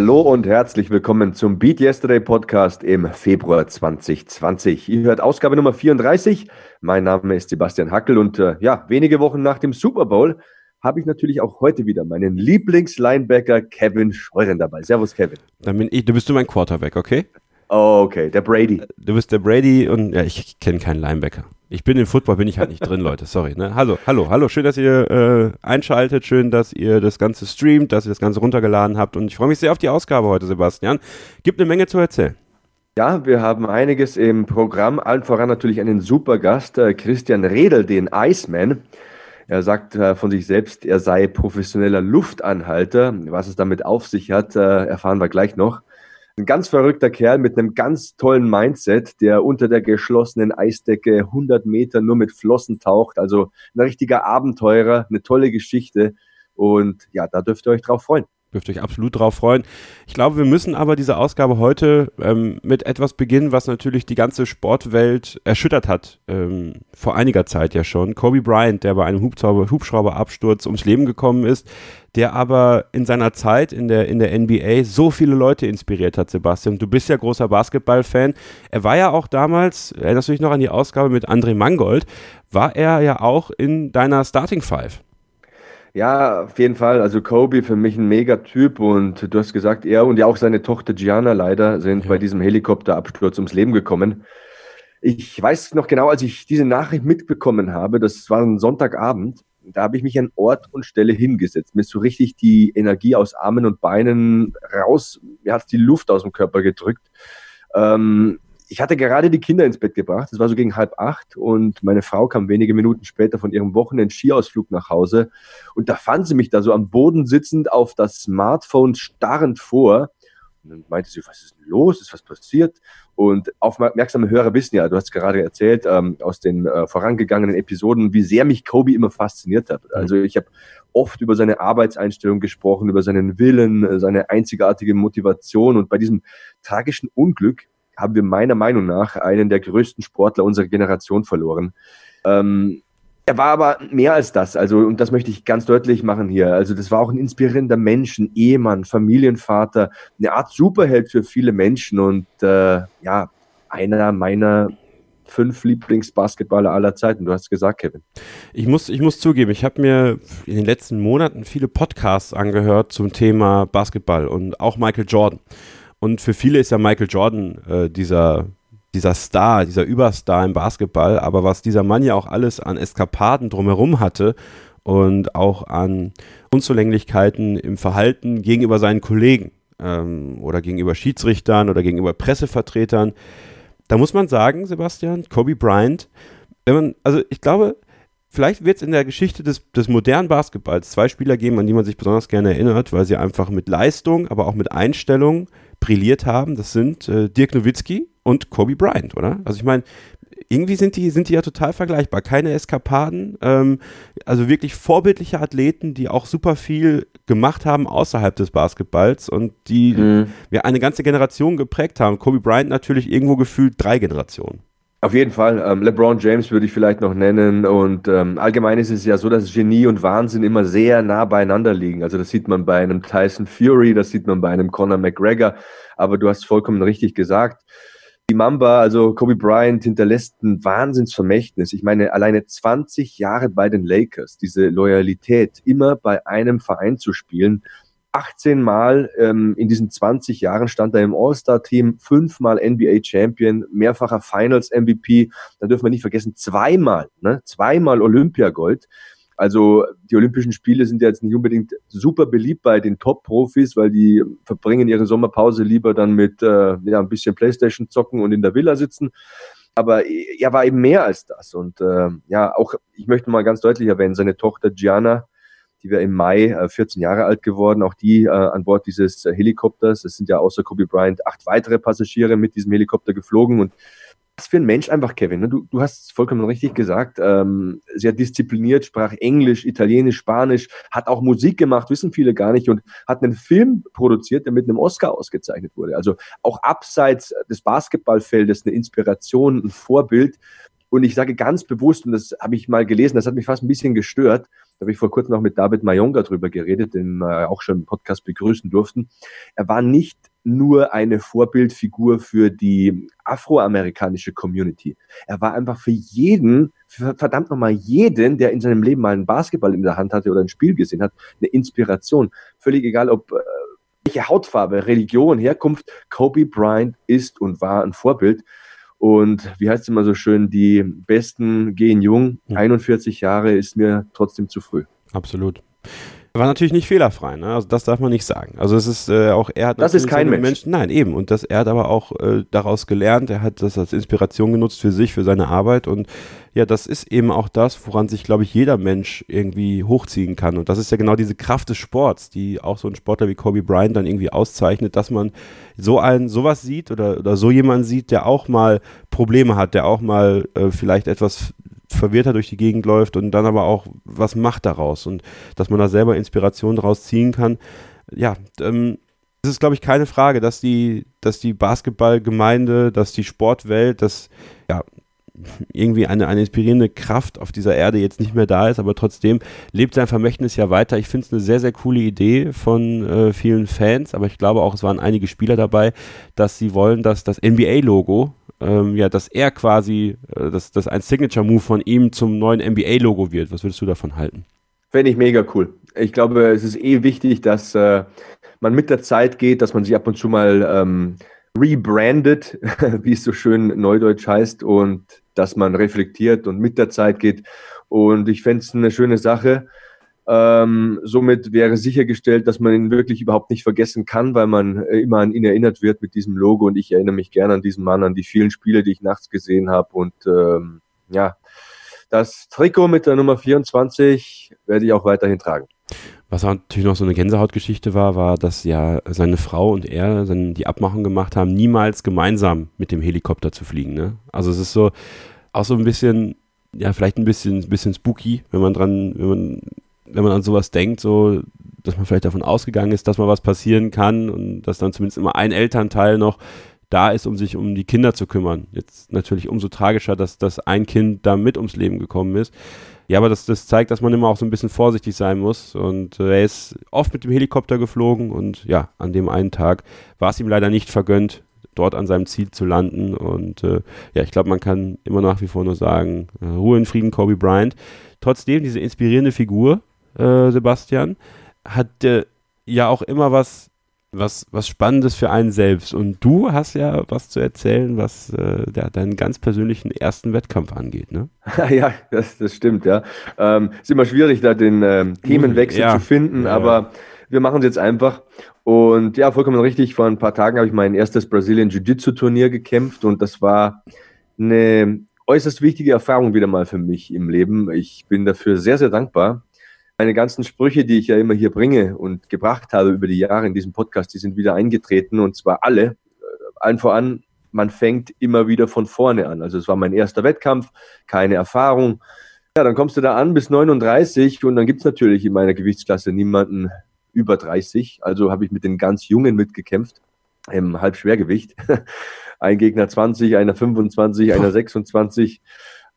Hallo und herzlich willkommen zum Beat Yesterday Podcast im Februar 2020. Ihr hört Ausgabe Nummer 34. Mein Name ist Sebastian Hackel und äh, ja, wenige Wochen nach dem Super Bowl habe ich natürlich auch heute wieder meinen Lieblingslinebacker Kevin Scheuren dabei. Servus, Kevin. Dann bin ich, du bist du mein Quarterback, okay? Oh, okay, der Brady. Du bist der Brady und ja, ich kenne keinen Linebacker. Ich bin im Football, bin ich halt nicht drin, Leute. Sorry. Ne? Hallo, hallo, hallo. Schön, dass ihr äh, einschaltet. Schön, dass ihr das Ganze streamt, dass ihr das Ganze runtergeladen habt. Und ich freue mich sehr auf die Ausgabe heute, Sebastian. Gibt eine Menge zu erzählen. Ja, wir haben einiges im Programm. Allen voran natürlich einen super Gast, äh, Christian Redel, den Iceman. Er sagt äh, von sich selbst, er sei professioneller Luftanhalter. Was es damit auf sich hat, äh, erfahren wir gleich noch. Ein ganz verrückter Kerl mit einem ganz tollen Mindset, der unter der geschlossenen Eisdecke 100 Meter nur mit Flossen taucht. Also ein richtiger Abenteurer, eine tolle Geschichte. Und ja, da dürft ihr euch drauf freuen. Dürft euch absolut drauf freuen. Ich glaube, wir müssen aber diese Ausgabe heute ähm, mit etwas beginnen, was natürlich die ganze Sportwelt erschüttert hat. Ähm, vor einiger Zeit ja schon. Kobe Bryant, der bei einem Hubschrauberabsturz ums Leben gekommen ist, der aber in seiner Zeit in der, in der NBA so viele Leute inspiriert hat, Sebastian. Du bist ja großer Basketballfan. Er war ja auch damals, erinnerst du dich noch an die Ausgabe mit André Mangold, war er ja auch in deiner Starting Five. Ja, auf jeden Fall. Also Kobe für mich ein Megatyp und du hast gesagt, er und ja auch seine Tochter Gianna leider sind ja. bei diesem Helikopterabsturz ums Leben gekommen. Ich weiß noch genau, als ich diese Nachricht mitbekommen habe, das war ein Sonntagabend, da habe ich mich an Ort und Stelle hingesetzt, mir so richtig die Energie aus Armen und Beinen raus, mir hat die Luft aus dem Körper gedrückt. Ähm, ich hatte gerade die Kinder ins Bett gebracht, es war so gegen halb acht und meine Frau kam wenige Minuten später von ihrem Wochenend-Skiausflug nach Hause. Und da fand sie mich da so am Boden sitzend auf das Smartphone starrend vor. Und dann meinte sie, was ist denn los, ist was passiert? Und aufmerksame Hörer wissen ja, du hast gerade erzählt ähm, aus den äh, vorangegangenen Episoden, wie sehr mich Kobe immer fasziniert hat. Also ich habe oft über seine Arbeitseinstellung gesprochen, über seinen Willen, seine einzigartige Motivation. Und bei diesem tragischen Unglück haben wir meiner Meinung nach einen der größten Sportler unserer Generation verloren. Ähm, er war aber mehr als das, also, und das möchte ich ganz deutlich machen hier. Also, das war auch ein inspirierender Mensch, ein Ehemann, Familienvater, eine Art Superheld für viele Menschen und äh, ja, einer meiner fünf Lieblingsbasketballer aller Zeiten. Du hast gesagt, Kevin. Ich muss, ich muss zugeben, ich habe mir in den letzten Monaten viele Podcasts angehört zum Thema Basketball und auch Michael Jordan. Und für viele ist ja Michael Jordan äh, dieser, dieser Star, dieser Überstar im Basketball. Aber was dieser Mann ja auch alles an Eskapaden drumherum hatte und auch an Unzulänglichkeiten im Verhalten gegenüber seinen Kollegen ähm, oder gegenüber Schiedsrichtern oder gegenüber Pressevertretern, da muss man sagen, Sebastian, Kobe Bryant, wenn man, also ich glaube, vielleicht wird es in der Geschichte des, des modernen Basketballs zwei Spieler geben, an die man sich besonders gerne erinnert, weil sie einfach mit Leistung, aber auch mit Einstellung brilliert haben. Das sind äh, Dirk Nowitzki und Kobe Bryant, oder? Also ich meine, irgendwie sind die, sind die ja total vergleichbar. Keine Eskapaden, ähm, also wirklich vorbildliche Athleten, die auch super viel gemacht haben außerhalb des Basketballs und die mhm. ja eine ganze Generation geprägt haben. Kobe Bryant natürlich irgendwo gefühlt drei Generationen. Auf jeden Fall. Ähm, LeBron James würde ich vielleicht noch nennen. Und ähm, allgemein ist es ja so, dass Genie und Wahnsinn immer sehr nah beieinander liegen. Also das sieht man bei einem Tyson Fury, das sieht man bei einem Conor McGregor. Aber du hast vollkommen richtig gesagt. Die Mamba, also Kobe Bryant, hinterlässt ein Wahnsinnsvermächtnis. Ich meine, alleine 20 Jahre bei den Lakers, diese Loyalität, immer bei einem Verein zu spielen, 18 Mal ähm, in diesen 20 Jahren stand er im All-Star-Team, fünfmal NBA-Champion, mehrfacher Finals-MVP. Da dürfen wir nicht vergessen, zweimal, ne? zweimal Olympiagold. Also die Olympischen Spiele sind ja jetzt nicht unbedingt super beliebt bei den Top-Profis, weil die verbringen ihre Sommerpause lieber dann mit äh, ja, ein bisschen Playstation zocken und in der Villa sitzen. Aber er war eben mehr als das. Und äh, ja, auch, ich möchte mal ganz deutlich erwähnen, seine Tochter Gianna, die wäre im Mai äh, 14 Jahre alt geworden, auch die äh, an Bord dieses äh, Helikopters. Es sind ja außer Kobe Bryant acht weitere Passagiere mit diesem Helikopter geflogen und was für ein Mensch einfach, Kevin. Ne? Du, du hast es vollkommen richtig gesagt. Ähm, sehr diszipliniert, sprach Englisch, Italienisch, Spanisch, hat auch Musik gemacht, wissen viele gar nicht und hat einen Film produziert, der mit einem Oscar ausgezeichnet wurde. Also auch abseits des Basketballfeldes eine Inspiration, ein Vorbild. Und ich sage ganz bewusst, und das habe ich mal gelesen, das hat mich fast ein bisschen gestört, Da habe ich vor kurzem noch mit David Mayonga drüber geredet, den wir auch schon im Podcast begrüßen durften. Er war nicht nur eine Vorbildfigur für die afroamerikanische Community. Er war einfach für jeden, für verdammt nochmal jeden, der in seinem Leben mal einen Basketball in der Hand hatte oder ein Spiel gesehen hat, eine Inspiration. Völlig egal, ob äh, welche Hautfarbe, Religion, Herkunft, Kobe Bryant ist und war ein Vorbild. Und wie heißt es immer so schön, die Besten gehen jung. 41 Jahre ist mir trotzdem zu früh. Absolut. War natürlich nicht fehlerfrei, ne? Also das darf man nicht sagen. Also es ist äh, auch er hat das ist kein Mensch. Menschen, nein eben und das er hat aber auch äh, daraus gelernt. Er hat das als Inspiration genutzt für sich, für seine Arbeit und ja, das ist eben auch das, woran sich glaube ich jeder Mensch irgendwie hochziehen kann und das ist ja genau diese Kraft des Sports, die auch so ein Sportler wie Kobe Bryant dann irgendwie auszeichnet, dass man so ein sowas sieht oder oder so jemanden sieht, der auch mal Probleme hat, der auch mal äh, vielleicht etwas verwirrter durch die Gegend läuft und dann aber auch was macht daraus und dass man da selber Inspiration daraus ziehen kann. Ja, ähm, es ist, glaube ich, keine Frage, dass die, dass die Basketballgemeinde, dass die Sportwelt, dass ja, irgendwie eine, eine inspirierende Kraft auf dieser Erde jetzt nicht mehr da ist, aber trotzdem lebt sein Vermächtnis ja weiter. Ich finde es eine sehr, sehr coole Idee von äh, vielen Fans, aber ich glaube auch, es waren einige Spieler dabei, dass sie wollen, dass das NBA-Logo ähm, ja, dass er quasi, äh, dass, dass ein Signature-Move von ihm zum neuen NBA-Logo wird. Was würdest du davon halten? Fände ich mega cool. Ich glaube, es ist eh wichtig, dass äh, man mit der Zeit geht, dass man sich ab und zu mal ähm, rebrandet, wie es so schön neudeutsch heißt, und dass man reflektiert und mit der Zeit geht. Und ich fände es eine schöne Sache, ähm, somit wäre sichergestellt, dass man ihn wirklich überhaupt nicht vergessen kann, weil man äh, immer an ihn erinnert wird mit diesem Logo. Und ich erinnere mich gerne an diesen Mann, an die vielen Spiele, die ich nachts gesehen habe. Und ähm, ja, das Trikot mit der Nummer 24 werde ich auch weiterhin tragen. Was natürlich noch so eine Gänsehautgeschichte war, war, dass ja seine Frau und er dann die Abmachung gemacht haben, niemals gemeinsam mit dem Helikopter zu fliegen. Ne? Also es ist so auch so ein bisschen, ja, vielleicht ein bisschen, bisschen spooky, wenn man dran, wenn man wenn man an sowas denkt, so, dass man vielleicht davon ausgegangen ist, dass mal was passieren kann und dass dann zumindest immer ein Elternteil noch da ist, um sich um die Kinder zu kümmern. Jetzt natürlich umso tragischer, dass das ein Kind da mit ums Leben gekommen ist. Ja, aber das, das zeigt, dass man immer auch so ein bisschen vorsichtig sein muss. Und äh, er ist oft mit dem Helikopter geflogen und ja, an dem einen Tag war es ihm leider nicht vergönnt, dort an seinem Ziel zu landen. Und äh, ja, ich glaube, man kann immer nach wie vor nur sagen, äh, Ruhe in Frieden, Kobe Bryant. Trotzdem diese inspirierende Figur, äh, Sebastian, hat äh, ja auch immer was, was, was Spannendes für einen selbst. Und du hast ja was zu erzählen, was äh, ja, deinen ganz persönlichen ersten Wettkampf angeht, ne? ja, das, das stimmt, ja. Ähm, ist immer schwierig, da den ähm, Themenwechsel ja. zu finden, ja. aber wir machen es jetzt einfach. Und ja, vollkommen richtig. Vor ein paar Tagen habe ich mein erstes Brazilian Jiu-Jitsu-Turnier gekämpft und das war eine äußerst wichtige Erfahrung wieder mal für mich im Leben. Ich bin dafür sehr, sehr dankbar meine ganzen Sprüche, die ich ja immer hier bringe und gebracht habe über die Jahre in diesem Podcast, die sind wieder eingetreten und zwar alle. Äh, allen voran, man fängt immer wieder von vorne an. Also es war mein erster Wettkampf, keine Erfahrung. Ja, dann kommst du da an bis 39 und dann gibt es natürlich in meiner Gewichtsklasse niemanden über 30. Also habe ich mit den ganz Jungen mitgekämpft im Halbschwergewicht. Ein Gegner 20, einer 25, einer 26.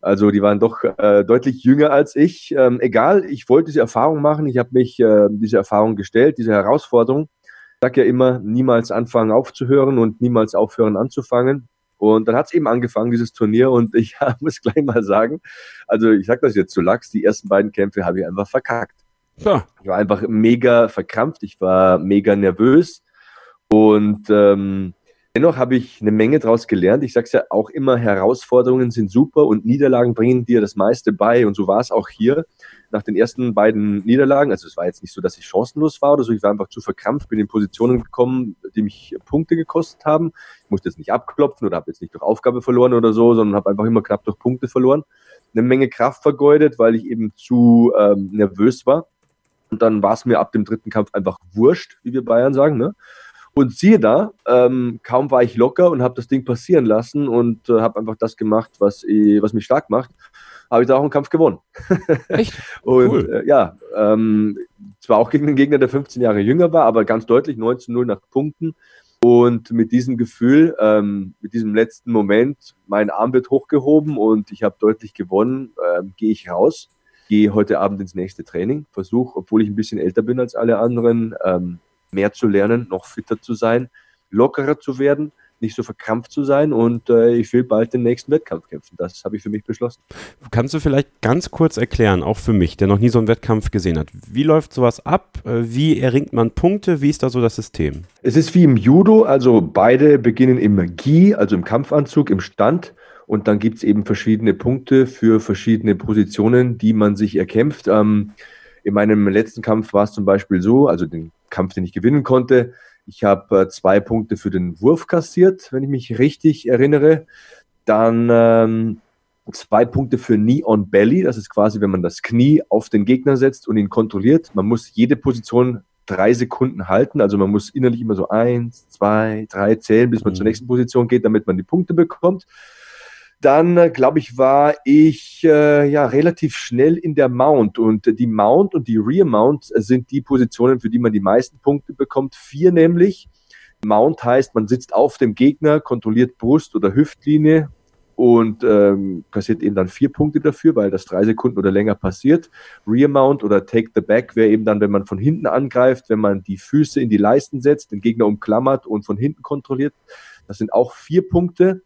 Also die waren doch äh, deutlich jünger als ich. Ähm, egal, ich wollte diese Erfahrung machen. Ich habe mich äh, diese Erfahrung gestellt, diese Herausforderung. Ich sage ja immer, niemals anfangen aufzuhören und niemals aufhören anzufangen. Und dann hat es eben angefangen, dieses Turnier. Und ich muss gleich mal sagen, also ich sage das jetzt zu Lachs, die ersten beiden Kämpfe habe ich einfach verkackt. Ja. Ich war einfach mega verkrampft, ich war mega nervös. Und ähm, Dennoch habe ich eine Menge daraus gelernt. Ich sage es ja auch immer, Herausforderungen sind super und Niederlagen bringen dir das meiste bei. Und so war es auch hier nach den ersten beiden Niederlagen. Also es war jetzt nicht so, dass ich chancenlos war oder so. Ich war einfach zu verkrampft, bin in Positionen gekommen, die mich Punkte gekostet haben. Ich musste jetzt nicht abklopfen oder habe jetzt nicht durch Aufgabe verloren oder so, sondern habe einfach immer knapp durch Punkte verloren. Eine Menge Kraft vergeudet, weil ich eben zu ähm, nervös war. Und dann war es mir ab dem dritten Kampf einfach wurscht, wie wir Bayern sagen. Ne? Und siehe da, ähm, kaum war ich locker und habe das Ding passieren lassen und äh, habe einfach das gemacht, was, ich, was mich stark macht, habe ich da auch einen Kampf gewonnen. Echt? und cool. äh, ja, ähm, zwar auch gegen einen Gegner, der 15 Jahre jünger war, aber ganz deutlich 19-0 nach Punkten. Und mit diesem Gefühl, ähm, mit diesem letzten Moment, mein Arm wird hochgehoben und ich habe deutlich gewonnen, ähm, gehe ich raus gehe heute Abend ins nächste Training, versuche, obwohl ich ein bisschen älter bin als alle anderen, ähm, mehr zu lernen, noch fitter zu sein, lockerer zu werden, nicht so verkrampft zu sein und äh, ich will bald den nächsten Wettkampf kämpfen. Das habe ich für mich beschlossen. Kannst du vielleicht ganz kurz erklären, auch für mich, der noch nie so einen Wettkampf gesehen hat, wie läuft sowas ab? Äh, wie erringt man Punkte? Wie ist da so das System? Es ist wie im Judo, also beide beginnen im Gi, also im Kampfanzug, im Stand. Und dann gibt es eben verschiedene Punkte für verschiedene Positionen, die man sich erkämpft. Ähm, in meinem letzten Kampf war es zum Beispiel so, also den Kampf, den ich gewinnen konnte, ich habe äh, zwei Punkte für den Wurf kassiert, wenn ich mich richtig erinnere. Dann ähm, zwei Punkte für Knee on Belly. Das ist quasi, wenn man das Knie auf den Gegner setzt und ihn kontrolliert. Man muss jede Position drei Sekunden halten. Also man muss innerlich immer so eins, zwei, drei zählen, bis man mhm. zur nächsten Position geht, damit man die Punkte bekommt. Dann, äh, glaube ich, war ich äh, ja relativ schnell in der Mount und die Mount und die Rear Mount sind die Positionen, für die man die meisten Punkte bekommt. Vier nämlich. Mount heißt, man sitzt auf dem Gegner, kontrolliert Brust oder Hüftlinie und ähm, kassiert eben dann vier Punkte dafür, weil das drei Sekunden oder länger passiert. Rear Mount oder Take the Back wäre eben dann, wenn man von hinten angreift, wenn man die Füße in die Leisten setzt, den Gegner umklammert und von hinten kontrolliert. Das sind auch vier Punkte.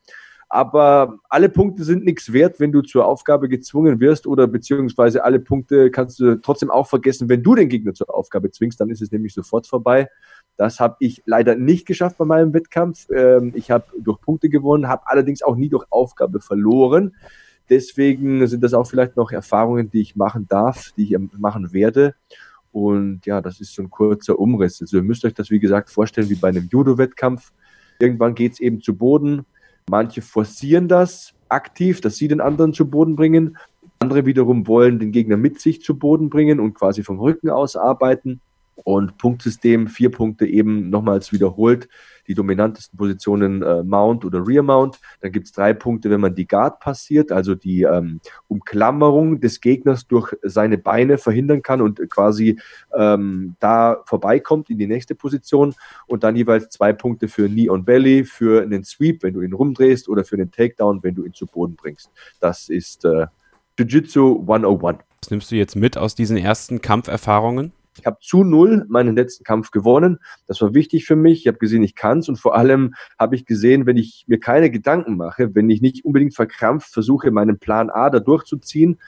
Aber alle Punkte sind nichts wert, wenn du zur Aufgabe gezwungen wirst oder beziehungsweise alle Punkte kannst du trotzdem auch vergessen, wenn du den Gegner zur Aufgabe zwingst, dann ist es nämlich sofort vorbei. Das habe ich leider nicht geschafft bei meinem Wettkampf. Ähm, ich habe durch Punkte gewonnen, habe allerdings auch nie durch Aufgabe verloren. Deswegen sind das auch vielleicht noch Erfahrungen, die ich machen darf, die ich machen werde. Und ja, das ist so ein kurzer Umriss. Also ihr müsst euch das, wie gesagt, vorstellen wie bei einem Judo-Wettkampf. Irgendwann geht es eben zu Boden Manche forcieren das aktiv, dass sie den anderen zu Boden bringen. Andere wiederum wollen den Gegner mit sich zu Boden bringen und quasi vom Rücken aus arbeiten. Und Punktsystem, vier Punkte eben nochmals wiederholt die dominantesten Positionen äh, Mount oder Rear Mount. Dann gibt es drei Punkte, wenn man die Guard passiert, also die ähm, Umklammerung des Gegners durch seine Beine verhindern kann und quasi ähm, da vorbeikommt in die nächste Position. Und dann jeweils zwei Punkte für Knee on Belly, für einen Sweep, wenn du ihn rumdrehst, oder für einen Takedown, wenn du ihn zu Boden bringst. Das ist äh, Jiu-Jitsu 101. Was nimmst du jetzt mit aus diesen ersten Kampferfahrungen? Ich habe zu null meinen letzten Kampf gewonnen. Das war wichtig für mich. Ich habe gesehen, ich kann es. Und vor allem habe ich gesehen, wenn ich mir keine Gedanken mache, wenn ich nicht unbedingt verkrampft versuche, meinen Plan A da durchzuziehen,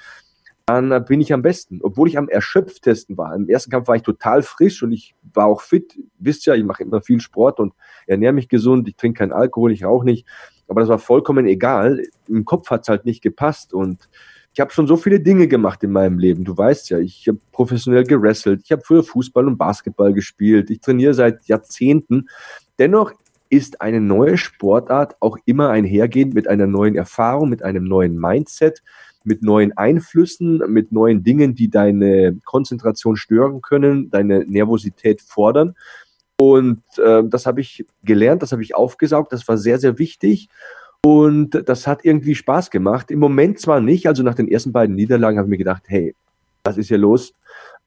dann bin ich am besten. Obwohl ich am erschöpftesten war. Im ersten Kampf war ich total frisch und ich war auch fit. Wisst ja, ich mache immer viel Sport und ernähre mich gesund. Ich trinke keinen Alkohol, ich rauche nicht. Aber das war vollkommen egal. Im Kopf hat es halt nicht gepasst. Und ich habe schon so viele Dinge gemacht in meinem Leben. Du weißt ja, ich habe professionell gerasselt. Ich habe früher Fußball und Basketball gespielt. Ich trainiere seit Jahrzehnten. Dennoch ist eine neue Sportart auch immer einhergehend mit einer neuen Erfahrung, mit einem neuen Mindset, mit neuen Einflüssen, mit neuen Dingen, die deine Konzentration stören können, deine Nervosität fordern. Und äh, das habe ich gelernt, das habe ich aufgesaugt, das war sehr, sehr wichtig. Und das hat irgendwie Spaß gemacht. Im Moment zwar nicht, also nach den ersten beiden Niederlagen habe ich mir gedacht, hey, was ist hier los?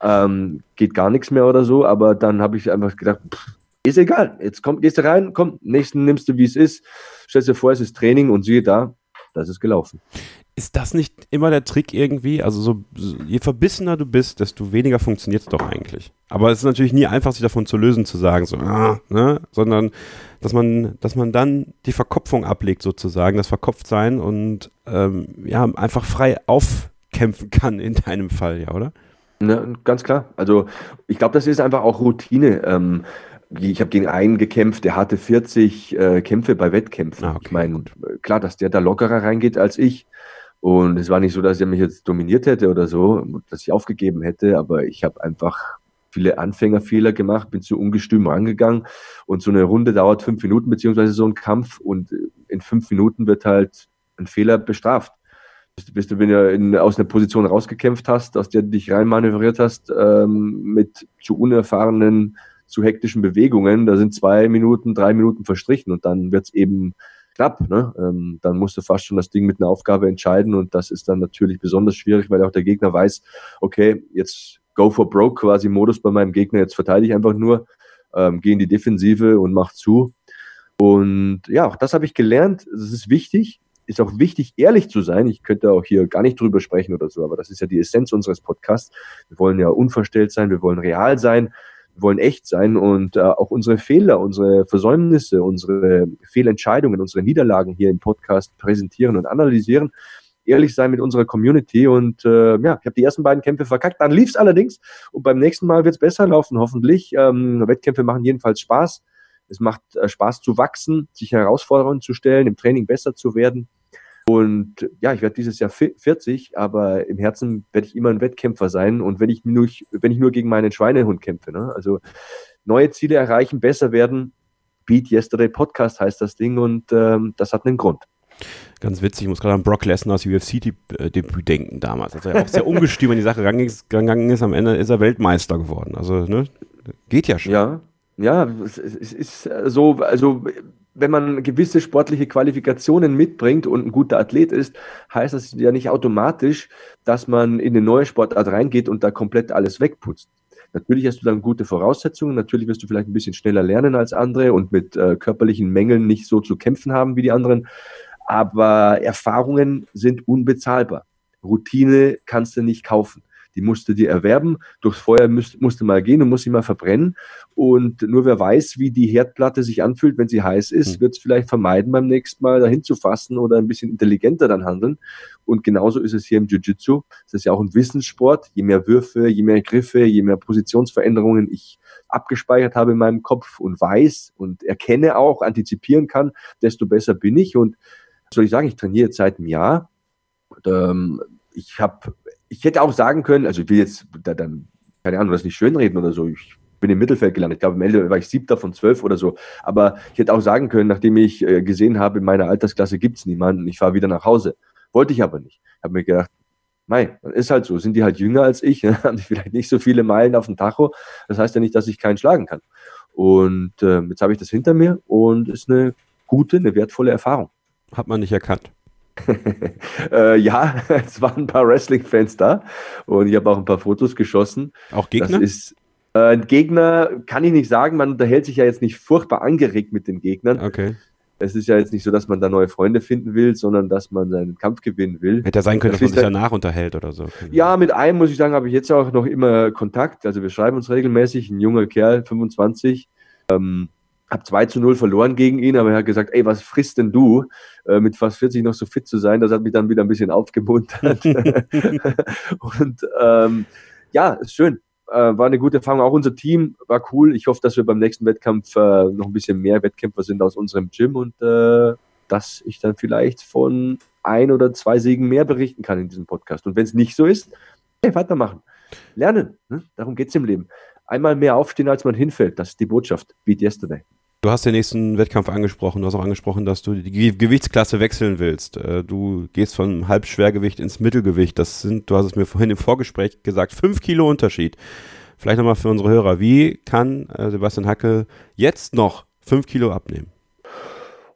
Ähm, geht gar nichts mehr oder so, aber dann habe ich einfach gedacht, pff, ist egal, jetzt komm, gehst du rein, komm, nächsten nimmst du, wie es ist, stellst dir vor, es ist Training und siehe da, das ist gelaufen. Ist das nicht immer der Trick irgendwie? Also so, je verbissener du bist, desto weniger funktioniert es doch eigentlich. Aber es ist natürlich nie einfach, sich davon zu lösen, zu sagen, so, ah, ne? sondern dass man, dass man dann die Verkopfung ablegt, sozusagen, das Verkopftsein und ähm, ja, einfach frei aufkämpfen kann in deinem Fall, ja, oder? Ja, ganz klar. Also ich glaube, das ist einfach auch Routine. Ähm, ich habe gegen einen gekämpft, der hatte 40 äh, Kämpfe bei Wettkämpfen. Ah, okay, ich meine, klar, dass der da lockerer reingeht als ich. Und es war nicht so, dass er mich jetzt dominiert hätte oder so, dass ich aufgegeben hätte, aber ich habe einfach viele Anfängerfehler gemacht, bin zu ungestüm rangegangen und so eine Runde dauert fünf Minuten, beziehungsweise so ein Kampf und in fünf Minuten wird halt ein Fehler bestraft. Bis, du, wenn du in, aus einer Position rausgekämpft hast, aus der du dich reinmanövriert hast, ähm, mit zu unerfahrenen, zu hektischen Bewegungen, da sind zwei Minuten, drei Minuten verstrichen und dann wird's eben knapp. Ne? Ähm, dann musst du fast schon das Ding mit einer Aufgabe entscheiden und das ist dann natürlich besonders schwierig, weil auch der Gegner weiß, okay, jetzt go for broke quasi Modus bei meinem Gegner, jetzt verteidige ich einfach nur, ähm, gehe in die Defensive und mach zu. Und ja, auch das habe ich gelernt. Das ist wichtig. ist auch wichtig, ehrlich zu sein. Ich könnte auch hier gar nicht drüber sprechen oder so, aber das ist ja die Essenz unseres Podcasts. Wir wollen ja unverstellt sein, wir wollen real sein, wollen echt sein und äh, auch unsere Fehler, unsere Versäumnisse, unsere Fehlentscheidungen, unsere Niederlagen hier im Podcast präsentieren und analysieren ehrlich sein mit unserer Community. Und äh, ja, ich habe die ersten beiden Kämpfe verkackt. Dann lief es allerdings und beim nächsten Mal wird es besser laufen, hoffentlich. Ähm, Wettkämpfe machen jedenfalls Spaß. Es macht äh, Spaß zu wachsen, sich Herausforderungen zu stellen, im Training besser zu werden. Und ja, ich werde dieses Jahr 40, aber im Herzen werde ich immer ein Wettkämpfer sein. Und wenn ich nur, wenn ich nur gegen meinen Schweinehund kämpfe, ne? also neue Ziele erreichen, besser werden. Beat Yesterday Podcast heißt das Ding und ähm, das hat einen Grund. Ganz witzig, ich muss gerade an Brock Lesnar's UFC-Debüt denken damals. Also er auch sehr ungestüm an die Sache gegangen ist. Am Ende ist er Weltmeister geworden. Also, ne, geht ja schon. Ja, ja, es, es ist so, also wenn man gewisse sportliche Qualifikationen mitbringt und ein guter Athlet ist, heißt das ja nicht automatisch, dass man in eine neue Sportart reingeht und da komplett alles wegputzt. Natürlich hast du dann gute Voraussetzungen, natürlich wirst du vielleicht ein bisschen schneller lernen als andere und mit äh, körperlichen Mängeln nicht so zu kämpfen haben wie die anderen aber Erfahrungen sind unbezahlbar. Routine kannst du nicht kaufen. Die musst du dir erwerben. Durchs Feuer musst, musst du mal gehen und musst sie mal verbrennen. Und nur wer weiß, wie die Herdplatte sich anfühlt, wenn sie heiß ist, hm. wird es vielleicht vermeiden, beim nächsten Mal dahin zu fassen oder ein bisschen intelligenter dann handeln. Und genauso ist es hier im Jiu-Jitsu. Es ist ja auch ein Wissenssport. Je mehr Würfe, je mehr Griffe, je mehr Positionsveränderungen ich abgespeichert habe in meinem Kopf und weiß und erkenne auch, antizipieren kann, desto besser bin ich. Und soll ich sagen, ich trainiere jetzt seit einem Jahr. Und, ähm, ich habe, ich hätte auch sagen können, also ich will jetzt da dann, keine Ahnung, das nicht schönreden oder so. Ich bin im Mittelfeld gelandet. Ich glaube, im Ende war ich siebter von zwölf oder so. Aber ich hätte auch sagen können, nachdem ich äh, gesehen habe, in meiner Altersklasse gibt es niemanden, ich fahre wieder nach Hause. Wollte ich aber nicht. Ich habe mir gedacht, Mei, ist halt so. Sind die halt jünger als ich, haben die vielleicht nicht so viele Meilen auf dem Tacho. Das heißt ja nicht, dass ich keinen schlagen kann. Und äh, jetzt habe ich das hinter mir und ist eine gute, eine wertvolle Erfahrung. Hat man nicht erkannt. äh, ja, es waren ein paar Wrestling-Fans da und ich habe auch ein paar Fotos geschossen. Auch Gegner? Das ist, äh, Gegner kann ich nicht sagen, man unterhält sich ja jetzt nicht furchtbar angeregt mit den Gegnern. Okay. Es ist ja jetzt nicht so, dass man da neue Freunde finden will, sondern dass man seinen Kampf gewinnen will. Hätte ja sein können, dass man sich danach unterhält oder so. Ja, mit einem muss ich sagen, habe ich jetzt auch noch immer Kontakt. Also wir schreiben uns regelmäßig, ein junger Kerl, 25. Ähm, habe 2 zu 0 verloren gegen ihn, aber er hat gesagt, ey, was frisst denn du, äh, mit fast 40 noch so fit zu sein? Das hat mich dann wieder ein bisschen aufgemuntert. und ähm, ja, ist schön. Äh, war eine gute Erfahrung. Auch unser Team war cool. Ich hoffe, dass wir beim nächsten Wettkampf äh, noch ein bisschen mehr Wettkämpfer sind aus unserem Gym und äh, dass ich dann vielleicht von ein oder zwei Siegen mehr berichten kann in diesem Podcast. Und wenn es nicht so ist, hey, weitermachen. Lernen. Ne? Darum geht es im Leben. Einmal mehr aufstehen, als man hinfällt. Das ist die Botschaft. Beat yesterday. Du hast den nächsten Wettkampf angesprochen. Du hast auch angesprochen, dass du die Gewichtsklasse wechseln willst. Äh, du gehst von Halbschwergewicht ins Mittelgewicht. Das sind, du hast es mir vorhin im Vorgespräch gesagt, fünf Kilo Unterschied. Vielleicht nochmal für unsere Hörer. Wie kann äh, Sebastian Hacke jetzt noch fünf Kilo abnehmen?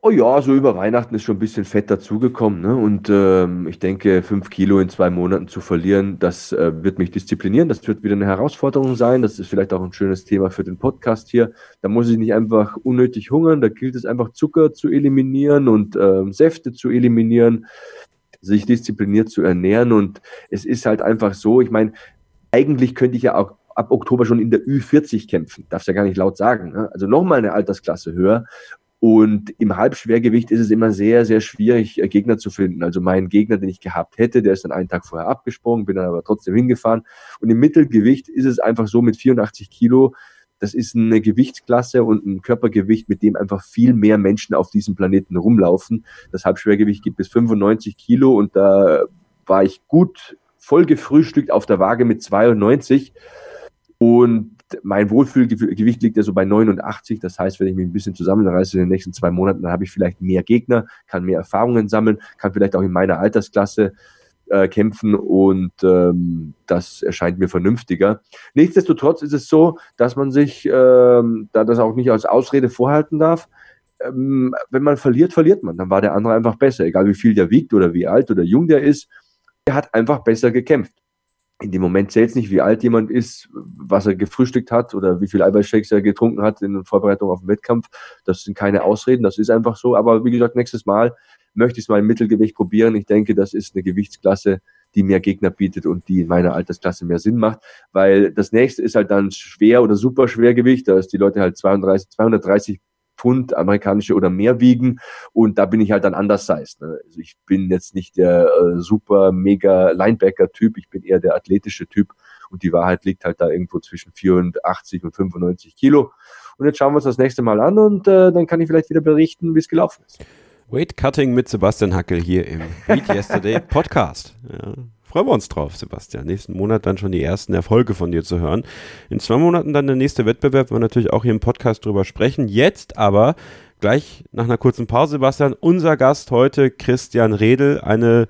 Oh ja, so über Weihnachten ist schon ein bisschen Fett dazugekommen. Ne? Und ähm, ich denke, fünf Kilo in zwei Monaten zu verlieren, das äh, wird mich disziplinieren. Das wird wieder eine Herausforderung sein. Das ist vielleicht auch ein schönes Thema für den Podcast hier. Da muss ich nicht einfach unnötig hungern. Da gilt es einfach, Zucker zu eliminieren und ähm, Säfte zu eliminieren, sich diszipliniert zu ernähren. Und es ist halt einfach so, ich meine, eigentlich könnte ich ja auch ab Oktober schon in der Ü40 kämpfen. Darfst ja gar nicht laut sagen. Ne? Also nochmal eine Altersklasse höher. Und im Halbschwergewicht ist es immer sehr, sehr schwierig, äh, Gegner zu finden. Also mein Gegner, den ich gehabt hätte, der ist dann einen Tag vorher abgesprungen, bin dann aber trotzdem hingefahren. Und im Mittelgewicht ist es einfach so mit 84 Kilo, das ist eine Gewichtsklasse und ein Körpergewicht, mit dem einfach viel mehr Menschen auf diesem Planeten rumlaufen. Das Halbschwergewicht gibt bis 95 Kilo und da war ich gut voll gefrühstückt auf der Waage mit 92. Und mein Wohlfühlgewicht liegt ja so bei 89. Das heißt, wenn ich mich ein bisschen zusammenreiße in den nächsten zwei Monaten, dann habe ich vielleicht mehr Gegner, kann mehr Erfahrungen sammeln, kann vielleicht auch in meiner Altersklasse äh, kämpfen und ähm, das erscheint mir vernünftiger. Nichtsdestotrotz ist es so, dass man sich ähm, da das auch nicht als Ausrede vorhalten darf. Ähm, wenn man verliert, verliert man. Dann war der andere einfach besser, egal wie viel der wiegt oder wie alt oder jung der ist. Er hat einfach besser gekämpft in dem Moment zählt es nicht, wie alt jemand ist, was er gefrühstückt hat oder wie viel Eiweißshakes er getrunken hat in Vorbereitung auf den Wettkampf. Das sind keine Ausreden, das ist einfach so. Aber wie gesagt, nächstes Mal möchte ich es mal im Mittelgewicht probieren. Ich denke, das ist eine Gewichtsklasse, die mehr Gegner bietet und die in meiner Altersklasse mehr Sinn macht, weil das nächste ist halt dann schwer oder super Schwergewicht, da ist die Leute halt 32, 230 Pfund amerikanische oder mehr wiegen und da bin ich halt dann anders sized. Ne? Also ich bin jetzt nicht der äh, super mega Linebacker-Typ, ich bin eher der athletische Typ und die Wahrheit liegt halt da irgendwo zwischen 84 und 95 Kilo. Und jetzt schauen wir uns das nächste Mal an und äh, dann kann ich vielleicht wieder berichten, wie es gelaufen ist. Weight Cutting mit Sebastian Hackel hier im Beat Yesterday Podcast. Ja, freuen wir uns drauf, Sebastian. Nächsten Monat dann schon die ersten Erfolge von dir zu hören. In zwei Monaten dann der nächste Wettbewerb, wir natürlich auch hier im Podcast drüber sprechen. Jetzt aber gleich nach einer kurzen Pause, Sebastian, unser Gast heute, Christian Redel, eine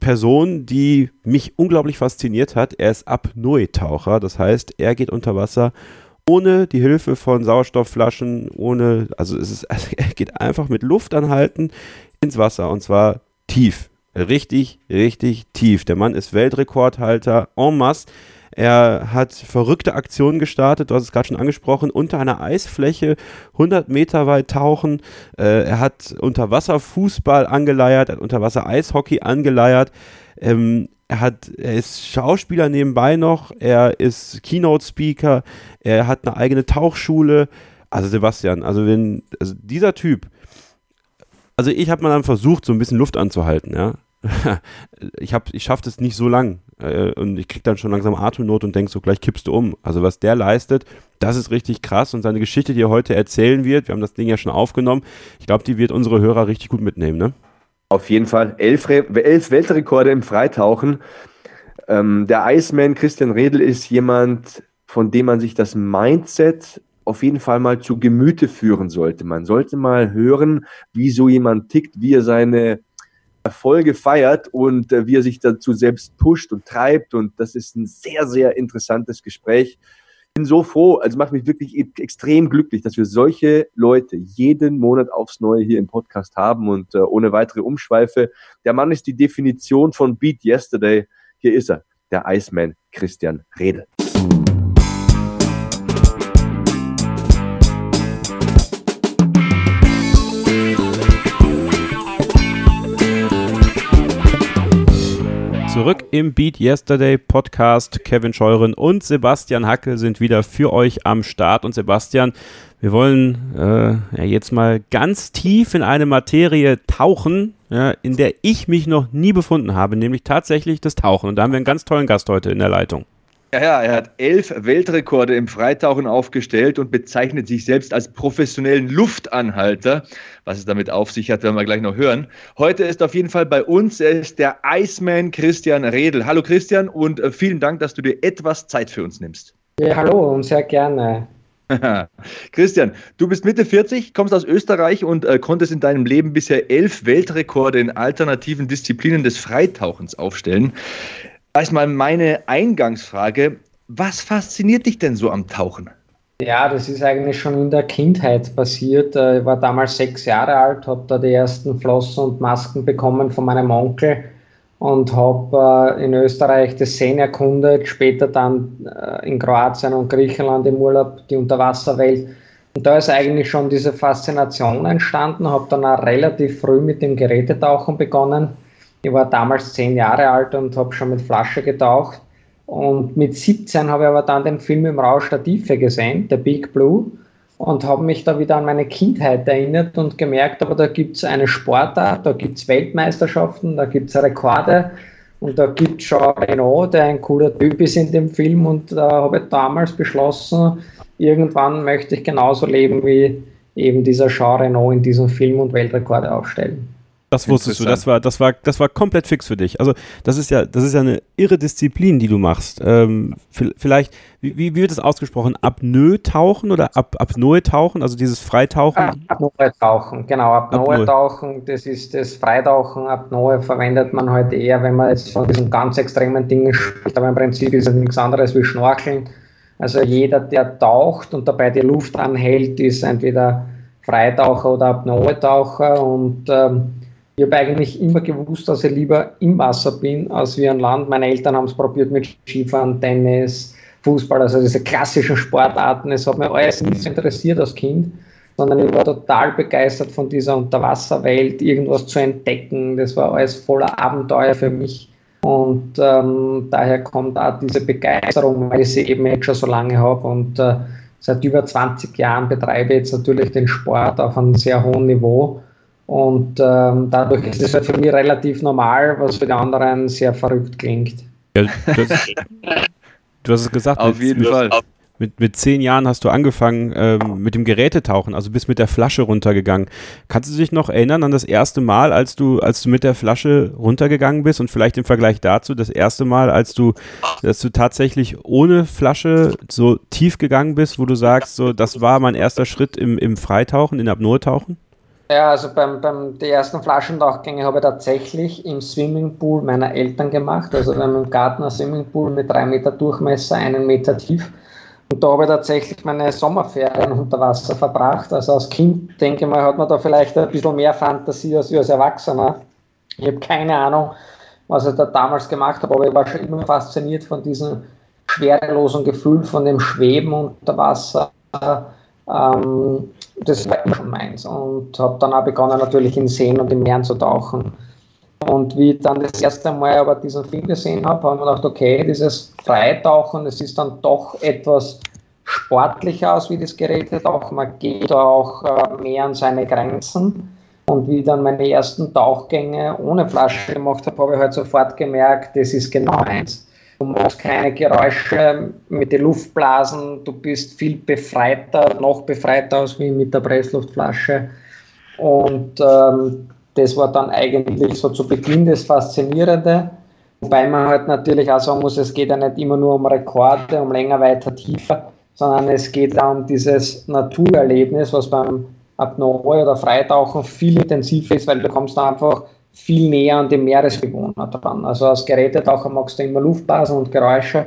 Person, die mich unglaublich fasziniert hat. Er ist Apnoe-Taucher, das heißt, er geht unter Wasser ohne die Hilfe von Sauerstoffflaschen, ohne, also es ist, also er geht einfach mit Luft anhalten ins Wasser und zwar tief. Richtig, richtig tief. Der Mann ist Weltrekordhalter en masse. Er hat verrückte Aktionen gestartet, du hast es gerade schon angesprochen, unter einer Eisfläche 100 Meter weit tauchen. Äh, er hat unter Wasser Fußball angeleiert, er hat unter Wasser Eishockey angeleiert. Ähm, er hat, er ist Schauspieler nebenbei noch, er ist Keynote-Speaker, er hat eine eigene Tauchschule. Also Sebastian, also wenn, also dieser Typ, also ich habe mal dann versucht, so ein bisschen Luft anzuhalten, ja. ich ich schaffe das nicht so lang äh, und ich kriege dann schon langsam Atemnot und denke so, gleich kippst du um. Also was der leistet, das ist richtig krass und seine Geschichte, die er heute erzählen wird, wir haben das Ding ja schon aufgenommen, ich glaube, die wird unsere Hörer richtig gut mitnehmen, ne? Auf jeden Fall. Elf, elf Weltrekorde im Freitauchen. Ähm, der Iceman Christian Redl ist jemand, von dem man sich das Mindset auf jeden Fall mal zu Gemüte führen sollte. Man sollte mal hören, wie so jemand tickt, wie er seine Erfolge feiert und äh, wie er sich dazu selbst pusht und treibt. Und das ist ein sehr, sehr interessantes Gespräch bin so froh, also macht mich wirklich e-, extrem glücklich, dass wir solche Leute jeden Monat aufs Neue hier im Podcast haben und äh, ohne weitere Umschweife. Der Mann ist die Definition von Beat Yesterday. Hier ist er, der Iceman Christian Redel. Zurück im Beat Yesterday Podcast. Kevin Scheuren und Sebastian Hackel sind wieder für euch am Start. Und Sebastian, wir wollen äh, ja, jetzt mal ganz tief in eine Materie tauchen, ja, in der ich mich noch nie befunden habe, nämlich tatsächlich das Tauchen. Und da haben wir einen ganz tollen Gast heute in der Leitung. Ja, ja, er hat elf Weltrekorde im Freitauchen aufgestellt und bezeichnet sich selbst als professionellen Luftanhalter. Was es damit auf sich hat, werden wir gleich noch hören. Heute ist auf jeden Fall bei uns, er ist der Iceman Christian Redl. Hallo Christian und äh, vielen Dank, dass du dir etwas Zeit für uns nimmst. Ja, hallo und sehr gerne. Christian, du bist Mitte 40, kommst aus Österreich und äh, konntest in deinem Leben bisher elf Weltrekorde in alternativen Disziplinen des Freitauchens aufstellen. Erstmal meine Eingangsfrage. Was fasziniert dich denn so am Tauchen? Ja, das ist eigentlich schon in der Kindheit passiert. Äh, ich war damals sechs Jahre alt, habe da die ersten Flossen und Masken bekommen von meinem Onkel und habe äh, in Österreich das Seen erkundet, später dann äh, in Kroatien und Griechenland im Urlaub die Unterwasserwelt. Und da ist eigentlich schon diese Faszination entstanden, habe dann auch relativ früh mit dem Gerätetauchen begonnen ich war damals zehn Jahre alt und habe schon mit Flasche getaucht. Und mit 17 habe ich aber dann den Film im Rausch der Tiefe gesehen, der Big Blue, und habe mich da wieder an meine Kindheit erinnert und gemerkt, aber da gibt es eine Sportart, da gibt es Weltmeisterschaften, da gibt es Rekorde und da gibt es Jean Reno, der ein cooler Typ ist in dem Film und da habe ich damals beschlossen, irgendwann möchte ich genauso leben wie eben dieser Jean Reno in diesem Film und Weltrekorde aufstellen. Das wusstest du, das war, das war, das war komplett fix für dich. Also das ist ja, das ist ja eine irre Disziplin, die du machst. Ähm, vielleicht, wie, wie wird das ausgesprochen? Apnoe-Tauchen oder Ap Apnoe-Tauchen, also dieses Freitauchen? Apnoe-Tauchen, genau. Apnoe-Tauchen, das ist das Freitauchen. Apnoe verwendet man heute halt eher, wenn man jetzt von diesen ganz extremen Dingen spricht, aber im Prinzip ist es nichts anderes wie Schnorcheln. Also jeder, der taucht und dabei die Luft anhält, ist entweder Freitaucher oder Apnoe-Taucher und ähm, ich habe eigentlich immer gewusst, dass ich lieber im Wasser bin als wie an Land. Meine Eltern haben es probiert mit Skifahren, Tennis, Fußball, also diese klassischen Sportarten. Es hat mir alles nicht so interessiert als Kind. sondern ich war total begeistert von dieser Unterwasserwelt, irgendwas zu entdecken. Das war alles voller Abenteuer für mich. Und ähm, daher kommt auch diese Begeisterung, weil ich sie eben jetzt schon so lange habe und äh, seit über 20 Jahren betreibe ich jetzt natürlich den Sport auf einem sehr hohen Niveau. Und ähm, dadurch ist es halt für mich relativ normal, was für die anderen sehr verrückt klingt. Ja, das, du hast es gesagt, auf jeden Fall. Mit, mit zehn Jahren hast du angefangen ähm, mit dem Gerätetauchen, also bist mit der Flasche runtergegangen. Kannst du dich noch erinnern an das erste Mal, als du, als du mit der Flasche runtergegangen bist und vielleicht im Vergleich dazu das erste Mal, als du, dass du tatsächlich ohne Flasche so tief gegangen bist, wo du sagst, so, das war mein erster Schritt im, im Freitauchen, in Apnoe-Tauchen? Ja, also beim, beim die ersten Flaschentauchgänge habe ich tatsächlich im Swimmingpool meiner Eltern gemacht. Also wir haben im Garten ein Swimmingpool mit drei Meter Durchmesser, einen Meter tief. Und da habe ich tatsächlich meine Sommerferien unter Wasser verbracht. Also als Kind, denke ich mal, hat man da vielleicht ein bisschen mehr Fantasie als ich als Erwachsener. Ich habe keine Ahnung, was ich da damals gemacht habe, aber ich war schon immer fasziniert von diesem schwerelosen Gefühl, von dem Schweben unter Wasser. Ähm, das war schon meins. Und habe dann auch begonnen, natürlich in Seen und in Meeren zu tauchen. Und wie ich dann das erste Mal aber diesen Film gesehen habe, habe ich mir gedacht, okay, dieses Freitauchen, das ist dann doch etwas sportlicher aus wie das Gerätetauchen. Man geht auch äh, mehr an seine Grenzen. Und wie ich dann meine ersten Tauchgänge ohne Flasche gemacht habe, habe ich halt sofort gemerkt, das ist genau eins. Du machst keine Geräusche mit den Luftblasen, du bist viel befreiter, noch befreiter aus wie mit der Pressluftflasche. Und ähm, das war dann eigentlich so zu Beginn das Faszinierende. Wobei man halt natürlich auch sagen muss, es geht ja nicht immer nur um Rekorde, um länger, weiter, tiefer, sondern es geht auch um dieses Naturerlebnis, was beim Apnoe oder Freitauchen viel intensiver ist, weil du kommst da einfach viel näher an die Meeresbewohner dran. Also als Gerätetaucher magst du immer Luftblasen und Geräusche.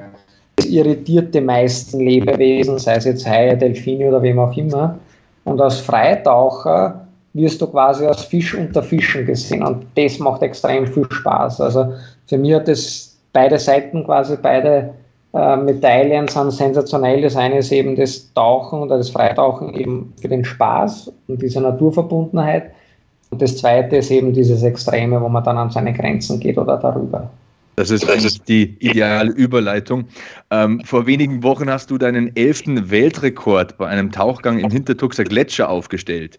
Das irritiert die meisten Lebewesen, sei es jetzt Haie, Delfine oder wem auch immer. Und als Freitaucher wirst du quasi als Fisch unter Fischen gesehen und das macht extrem viel Spaß. Also für mich hat das beide Seiten quasi, beide äh, Medaillen sind sensationell. Das eine ist eben das Tauchen oder das Freitauchen eben für den Spaß und diese Naturverbundenheit. Und das zweite ist eben dieses Extreme, wo man dann an seine Grenzen geht oder darüber. Das ist eigentlich die ideale Überleitung. Ähm, vor wenigen Wochen hast du deinen elften Weltrekord bei einem Tauchgang im Hintertuxer Gletscher aufgestellt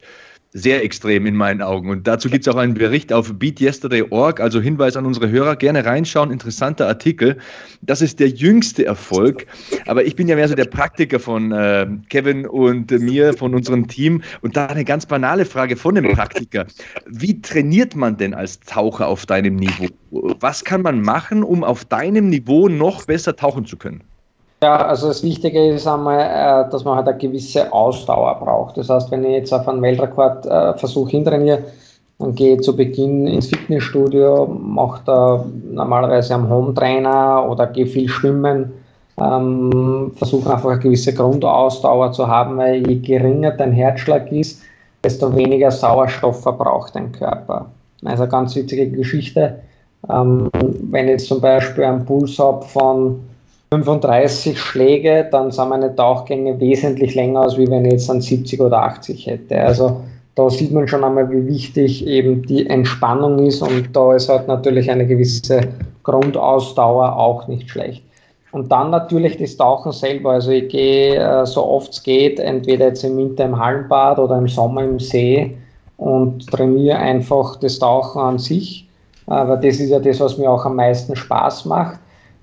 sehr extrem in meinen Augen. Und dazu gibt es auch einen Bericht auf beatyesterday.org, also Hinweis an unsere Hörer, gerne reinschauen, interessanter Artikel. Das ist der jüngste Erfolg, aber ich bin ja mehr so der Praktiker von äh, Kevin und mir, von unserem Team. Und da eine ganz banale Frage von dem Praktiker. Wie trainiert man denn als Taucher auf deinem Niveau? Was kann man machen, um auf deinem Niveau noch besser tauchen zu können? Ja, also das Wichtige ist einmal, äh, dass man halt eine gewisse Ausdauer braucht. Das heißt, wenn ich jetzt auf einen Weltrekordversuch hintrainiere, dann gehe ich zu Beginn ins Fitnessstudio, mache da normalerweise am Home-Trainer oder gehe viel schwimmen, ähm, versuche einfach eine gewisse Grundausdauer zu haben, weil je geringer dein Herzschlag ist, desto weniger Sauerstoff verbraucht dein Körper. Also ganz witzige Geschichte. Ähm, wenn ich jetzt zum Beispiel einen Puls habe von 35 Schläge, dann sind meine Tauchgänge wesentlich länger aus, wie wenn ich jetzt an 70 oder 80 hätte. Also da sieht man schon einmal, wie wichtig eben die Entspannung ist und da ist halt natürlich eine gewisse Grundausdauer auch nicht schlecht. Und dann natürlich das Tauchen selber. Also ich gehe äh, so oft es geht, entweder jetzt im Winter im Hallenbad oder im Sommer im See und trainiere einfach das Tauchen an sich. Aber das ist ja das, was mir auch am meisten Spaß macht.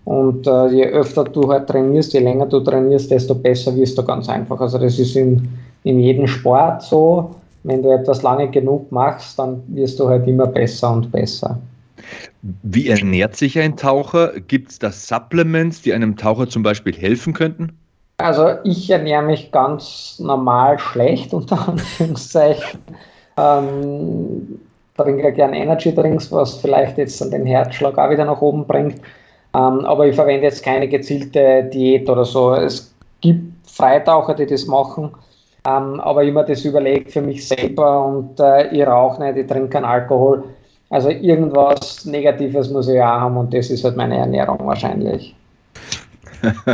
Und äh, je öfter du halt trainierst, je länger du trainierst, desto besser wirst du ganz einfach. Also das ist in, in jedem Sport so. Wenn du etwas lange genug machst, dann wirst du halt immer besser und besser. Wie ernährt sich ein Taucher? Gibt es da Supplements, die einem Taucher zum Beispiel helfen könnten? Also ich ernähre mich ganz normal schlecht, unter Anführungszeichen. Ähm, trinke gerne Energy Drinks, was vielleicht jetzt den Herzschlag auch wieder nach oben bringt. Ähm, aber ich verwende jetzt keine gezielte Diät oder so. Es gibt Freitaucher, die das machen, ähm, aber immer das überlegt für mich selber und äh, ich rauche nicht, ich trinke keinen Alkohol. Also irgendwas Negatives muss ich auch haben und das ist halt meine Ernährung wahrscheinlich.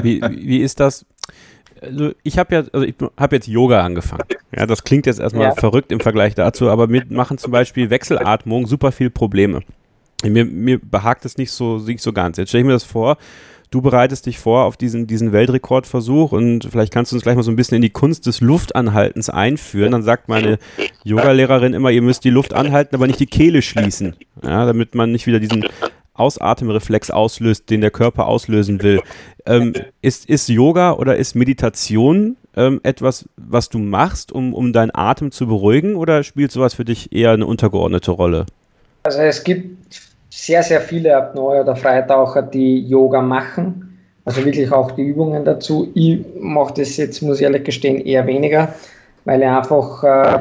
Wie, wie ist das? also ich habe ja, also ich habe jetzt Yoga angefangen. Ja, das klingt jetzt erstmal ja. verrückt im Vergleich dazu, aber mir machen zum Beispiel Wechselatmung super viel Probleme. Mir, mir behagt es nicht so, nicht so ganz. Jetzt stelle ich mir das vor, du bereitest dich vor auf diesen, diesen Weltrekordversuch und vielleicht kannst du uns gleich mal so ein bisschen in die Kunst des Luftanhaltens einführen. Dann sagt meine Yogalehrerin immer, ihr müsst die Luft anhalten, aber nicht die Kehle schließen, ja, damit man nicht wieder diesen Ausatemreflex auslöst, den der Körper auslösen will. Ähm, ist, ist Yoga oder ist Meditation ähm, etwas, was du machst, um, um deinen Atem zu beruhigen oder spielt sowas für dich eher eine untergeordnete Rolle? Also es gibt sehr, sehr viele Apnoe oder Freitaucher, die Yoga machen. Also wirklich auch die Übungen dazu. Ich mache das jetzt, muss ich ehrlich gestehen, eher weniger, weil ich einfach äh,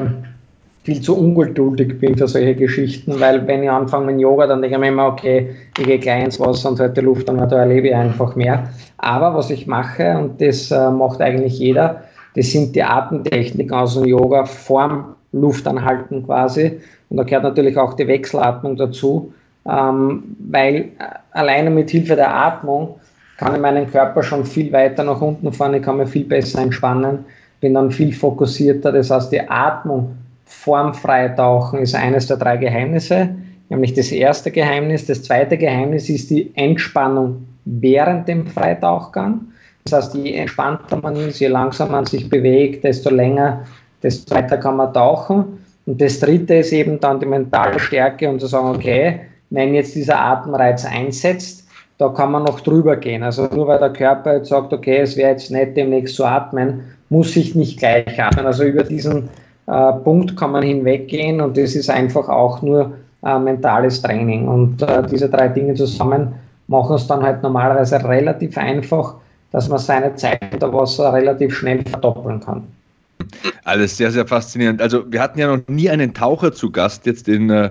viel zu ungeduldig bin für solche Geschichten, weil wenn ich anfange mit Yoga, dann denke ich mir immer, okay, ich gehe gleich ins Wasser und halte die Luft an, da erlebe ich einfach mehr. Aber was ich mache, und das äh, macht eigentlich jeder, das sind die Atemtechniken aus dem Yoga vorm Luftanhalten quasi. Und da gehört natürlich auch die Wechselatmung dazu, ähm, weil äh, alleine mit Hilfe der Atmung kann ich meinen Körper schon viel weiter nach unten fahren, ich kann mich viel besser entspannen, bin dann viel fokussierter. Das heißt, die Atmung vorm Freitauchen ist eines der drei Geheimnisse, nämlich das erste Geheimnis. Das zweite Geheimnis ist die Entspannung während dem Freitauchgang. Das heißt, je entspannter man ist, je langsamer man sich bewegt, desto länger, desto weiter kann man tauchen. Und das dritte ist eben dann die mentale Stärke und zu sagen, okay, wenn jetzt dieser Atemreiz einsetzt, da kann man noch drüber gehen. Also nur weil der Körper jetzt sagt, okay, es wäre jetzt nett, demnächst zu atmen, muss ich nicht gleich atmen. Also über diesen äh, Punkt kann man hinweggehen und das ist einfach auch nur äh, mentales Training. Und äh, diese drei Dinge zusammen machen es dann halt normalerweise relativ einfach, dass man seine Zeit unter Wasser relativ schnell verdoppeln kann. Alles sehr, sehr faszinierend. Also wir hatten ja noch nie einen Taucher zu Gast jetzt in äh,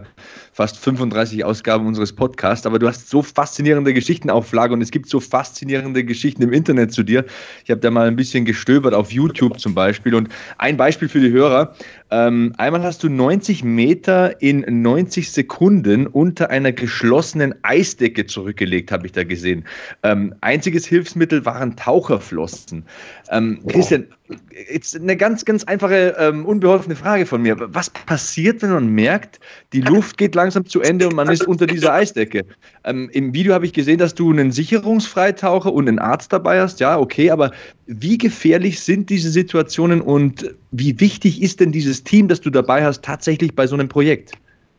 fast 35 Ausgaben unseres Podcasts, aber du hast so faszinierende Geschichten auf Lager und es gibt so faszinierende Geschichten im Internet zu dir. Ich habe da mal ein bisschen gestöbert auf YouTube zum Beispiel und ein Beispiel für die Hörer. Ähm, einmal hast du 90 Meter in 90 Sekunden unter einer geschlossenen Eisdecke zurückgelegt, habe ich da gesehen. Ähm, einziges Hilfsmittel waren Taucherflossen. Ähm, Christian, jetzt eine ganz, ganz einfache, ähm, unbeholfene Frage von mir. Was passiert, wenn man merkt, die Luft geht langsam zu Ende und man ist unter dieser Eisdecke? Ähm, Im Video habe ich gesehen, dass du einen Sicherungsfreitaucher und einen Arzt dabei hast. Ja, okay, aber wie gefährlich sind diese Situationen und wie wichtig ist denn dieses Team, das du dabei hast, tatsächlich bei so einem Projekt?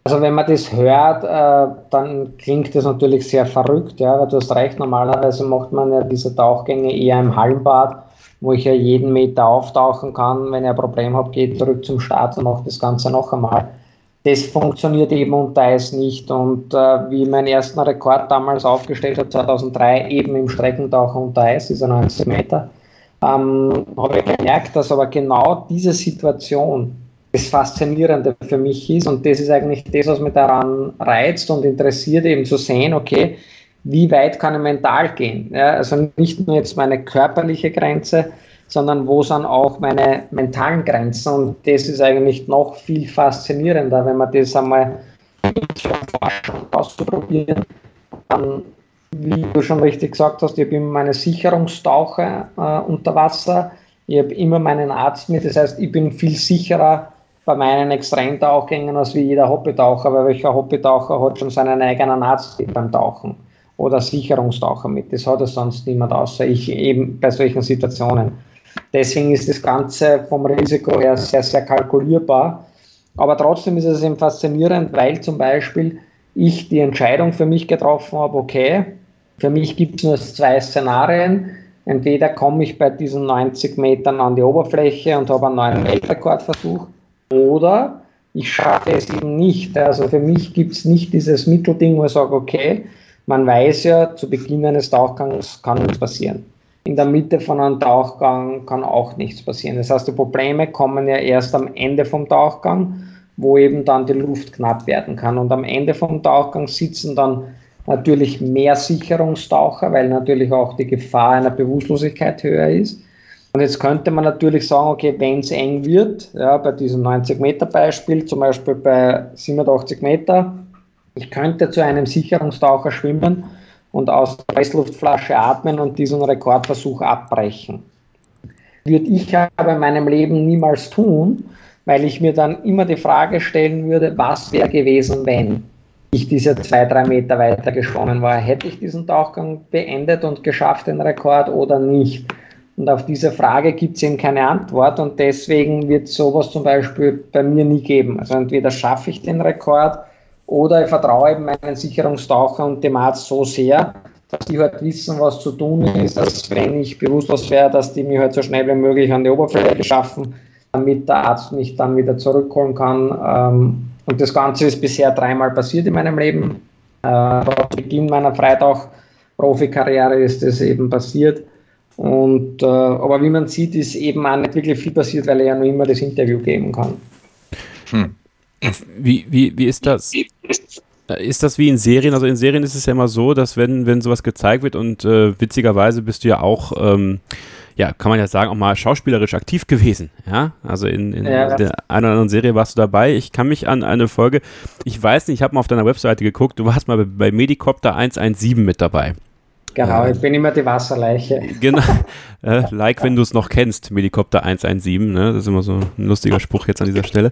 Also wenn man das hört, äh, dann klingt das natürlich sehr verrückt, ja, weil du hast recht, normalerweise macht man ja diese Tauchgänge eher im Hallenbad wo ich ja jeden Meter auftauchen kann. Wenn ich ein Problem habe, ich zurück zum Start und mache das Ganze noch einmal. Das funktioniert eben unter Eis nicht. Und äh, wie ich meinen ersten Rekord damals aufgestellt habe, 2003, eben im Streckentauchen unter Eis, dieser 90 Meter, ähm, habe ich gemerkt, dass aber genau diese Situation das Faszinierende für mich ist. Und das ist eigentlich das, was mich daran reizt und interessiert, eben zu sehen, okay, wie weit kann ich mental gehen? Ja, also nicht nur jetzt meine körperliche Grenze, sondern wo sind auch meine mentalen Grenzen? Und das ist eigentlich noch viel faszinierender, wenn man das einmal auszuprobieren. Dann, wie du schon richtig gesagt hast, ich habe immer meine Sicherungstauche äh, unter Wasser. Ich habe immer meinen Arzt mit. Das heißt, ich bin viel sicherer bei meinen Extremtauchgängen als wie jeder Hobbytaucher, weil welcher Hobbytaucher hat schon seinen eigenen Arzt beim Tauchen oder Sicherungstaucher mit. Das hat ja sonst niemand außer ich eben bei solchen Situationen. Deswegen ist das Ganze vom Risiko her sehr, sehr kalkulierbar. Aber trotzdem ist es eben faszinierend, weil zum Beispiel ich die Entscheidung für mich getroffen habe, okay, für mich gibt es nur zwei Szenarien. Entweder komme ich bei diesen 90 Metern an die Oberfläche und habe einen neuen Weltrekordversuch oder ich schaffe es eben nicht. Also für mich gibt es nicht dieses Mittelding, wo ich sage, okay, man weiß ja, zu Beginn eines Tauchgangs kann nichts passieren. In der Mitte von einem Tauchgang kann auch nichts passieren. Das heißt, die Probleme kommen ja erst am Ende vom Tauchgang, wo eben dann die Luft knapp werden kann. Und am Ende vom Tauchgang sitzen dann natürlich mehr Sicherungstaucher, weil natürlich auch die Gefahr einer Bewusstlosigkeit höher ist. Und jetzt könnte man natürlich sagen, okay, wenn es eng wird, ja, bei diesem 90 Meter Beispiel, zum Beispiel bei 87 Meter, ich könnte zu einem Sicherungstaucher schwimmen und aus der Pressluftflasche atmen und diesen Rekordversuch abbrechen. würde ich aber in meinem Leben niemals tun, weil ich mir dann immer die Frage stellen würde, was wäre gewesen, wenn ich diese zwei, drei Meter weiter geschwommen war. Hätte ich diesen Tauchgang beendet und geschafft, den Rekord oder nicht? Und auf diese Frage gibt es eben keine Antwort und deswegen wird sowas zum Beispiel bei mir nie geben. Also entweder schaffe ich den Rekord oder ich vertraue eben meinen Sicherungstaucher und dem Arzt so sehr, dass die halt wissen, was zu tun ist, dass wenn ich bewusstlos wäre, dass die mich halt so schnell wie möglich an die Oberfläche schaffen, damit der Arzt mich dann wieder zurückholen kann. Ähm, und das Ganze ist bisher dreimal passiert in meinem Leben. Äh, zu Beginn meiner Freitauch-Profikarriere ist das eben passiert. Und, äh, aber wie man sieht, ist eben auch nicht wirklich viel passiert, weil er ja nur immer das Interview geben kann. Hm. Wie, wie, wie ist das? Ist das wie in Serien? Also in Serien ist es ja immer so, dass wenn, wenn sowas gezeigt wird und äh, witzigerweise bist du ja auch, ähm, ja, kann man ja sagen, auch mal schauspielerisch aktiv gewesen. Ja, also in, in ja. der einen oder anderen Serie warst du dabei. Ich kann mich an eine Folge, ich weiß nicht, ich habe mal auf deiner Webseite geguckt, du warst mal bei, bei Medicopter 117 mit dabei. Genau, ich bin immer die Wasserleiche. Genau, äh, like, wenn du es noch kennst, Helikopter 117, ne? das ist immer so ein lustiger Spruch jetzt an dieser Stelle.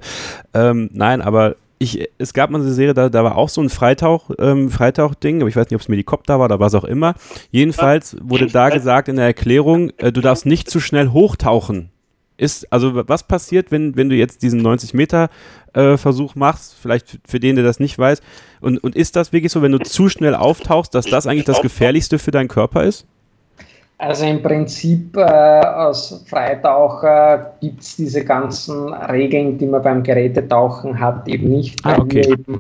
Ähm, nein, aber ich, es gab mal eine Serie, da, da war auch so ein Freitauch, ähm, Freitauch-Ding, aber ich weiß nicht, ob es Helikopter war oder was auch immer. Jedenfalls wurde da gesagt in der Erklärung, äh, du darfst nicht zu schnell hochtauchen. Ist, also was passiert, wenn, wenn du jetzt diesen 90 Meter äh, Versuch machst, vielleicht für den, der das nicht weiß, und, und ist das wirklich so, wenn du zu schnell auftauchst, dass das eigentlich das Gefährlichste für deinen Körper ist? Also im Prinzip äh, als Freitaucher gibt es diese ganzen Regeln, die man beim Gerätetauchen hat, eben nicht. Ah, okay. Eben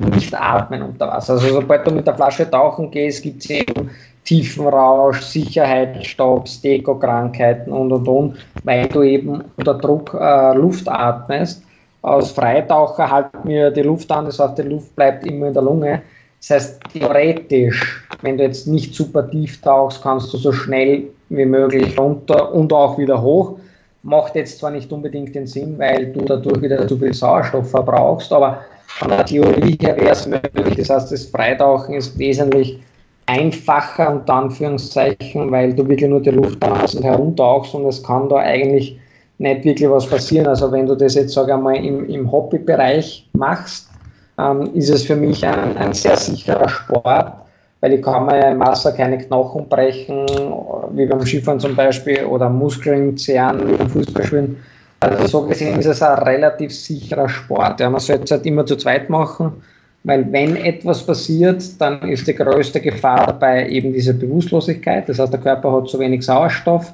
nicht atmen unter Wasser. Also sobald du mit der Flasche tauchen gehst, gibt es eben Tiefenrausch, Sicherheitsstopps, Dekokrankheiten und und und, weil du eben unter Druck äh, Luft atmest aus Freitaucher halten wir die Luft an, das heißt, die Luft bleibt immer in der Lunge. Das heißt, theoretisch, wenn du jetzt nicht super tief tauchst, kannst du so schnell wie möglich runter und auch wieder hoch. Macht jetzt zwar nicht unbedingt den Sinn, weil du dadurch wieder zu viel Sauerstoff verbrauchst, aber von der Theorie her wäre es möglich. Das heißt, das Freitauchen ist wesentlich einfacher, unter Anführungszeichen, weil du wirklich nur die Luft herumtauchst und es kann da eigentlich nicht wirklich was passieren. Also wenn du das jetzt, sage ich mal, im, im Hobbybereich machst, ähm, ist es für mich ein, ein sehr sicherer Sport, weil ich kann mir im Wasser keine Knochen brechen, wie beim Skifahren zum Beispiel, oder Muskeln zehren, wie beim Fußballspielen. Also so gesehen ist es ein relativ sicherer Sport. Ja, man sollte es halt immer zu zweit machen, weil wenn etwas passiert, dann ist die größte Gefahr dabei eben diese Bewusstlosigkeit. Das heißt, der Körper hat zu wenig Sauerstoff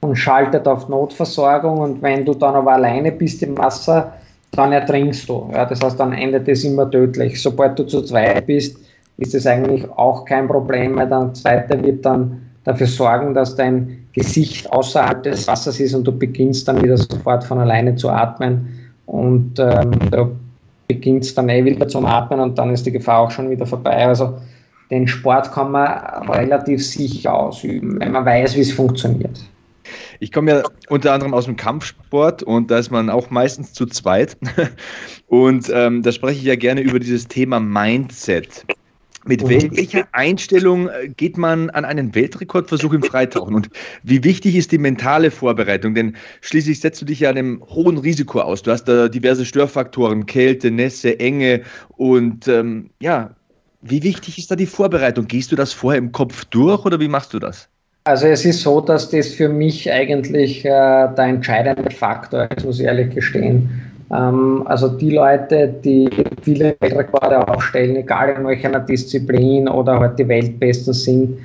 und schaltet auf Notversorgung und wenn du dann aber alleine bist im Wasser, dann ertrinkst du. Ja, das heißt, dann endet es immer tödlich. Sobald du zu zweit bist, ist es eigentlich auch kein Problem, weil der zweite wird dann dafür sorgen, dass dein Gesicht außerhalb des Wassers ist und du beginnst dann wieder sofort von alleine zu atmen und ähm, du beginnst dann eh wieder zum Atmen und dann ist die Gefahr auch schon wieder vorbei. Also den Sport kann man relativ sicher ausüben, wenn man weiß, wie es funktioniert. Ich komme ja unter anderem aus dem Kampfsport und da ist man auch meistens zu zweit. Und ähm, da spreche ich ja gerne über dieses Thema Mindset. Mit welcher Einstellung äh, geht man an einen Weltrekordversuch im Freitauchen? Und wie wichtig ist die mentale Vorbereitung? Denn schließlich setzt du dich ja einem hohen Risiko aus. Du hast da diverse Störfaktoren, Kälte, Nässe, Enge. Und ähm, ja, wie wichtig ist da die Vorbereitung? Gehst du das vorher im Kopf durch oder wie machst du das? Also es ist so, dass das für mich eigentlich äh, der entscheidende Faktor ist, muss ich ehrlich gestehen. Ähm, also die Leute, die viele Weltrekorde aufstellen, egal in welcher Disziplin oder halt die Weltbesten sind,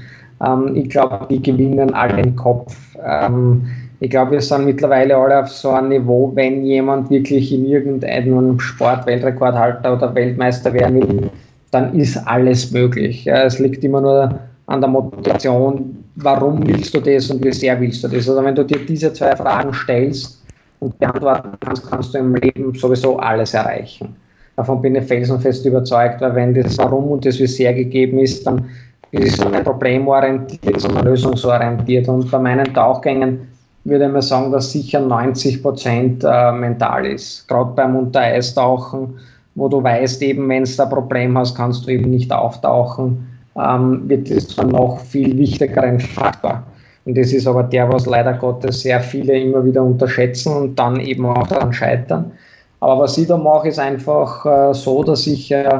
ähm, ich glaube, die gewinnen alle den Kopf. Ähm, ich glaube, wir sind mittlerweile alle auf so einem Niveau, wenn jemand wirklich in irgendeinem Sport Weltrekordhalter oder Weltmeister werden will, dann ist alles möglich. Es liegt immer nur an der Motivation, warum willst du das und wie sehr willst du das. Also wenn du dir diese zwei Fragen stellst und beantworten kannst, kannst du im Leben sowieso alles erreichen. Davon bin ich felsenfest überzeugt, weil wenn das Warum und das wie gegeben ist, dann ist es nicht problemorientiert, sondern lösungsorientiert. Und bei meinen Tauchgängen würde ich mal sagen, dass sicher 90 Prozent äh, mental ist. Gerade beim Untereistauchen, wo du weißt, eben wenn du ein Problem hast, kannst du eben nicht auftauchen ähm, wird es dann noch viel wichtiger ein Faktor. Und das ist aber der, was leider Gottes sehr viele immer wieder unterschätzen und dann eben auch daran scheitern. Aber was ich da mache, ist einfach äh, so, dass ich äh,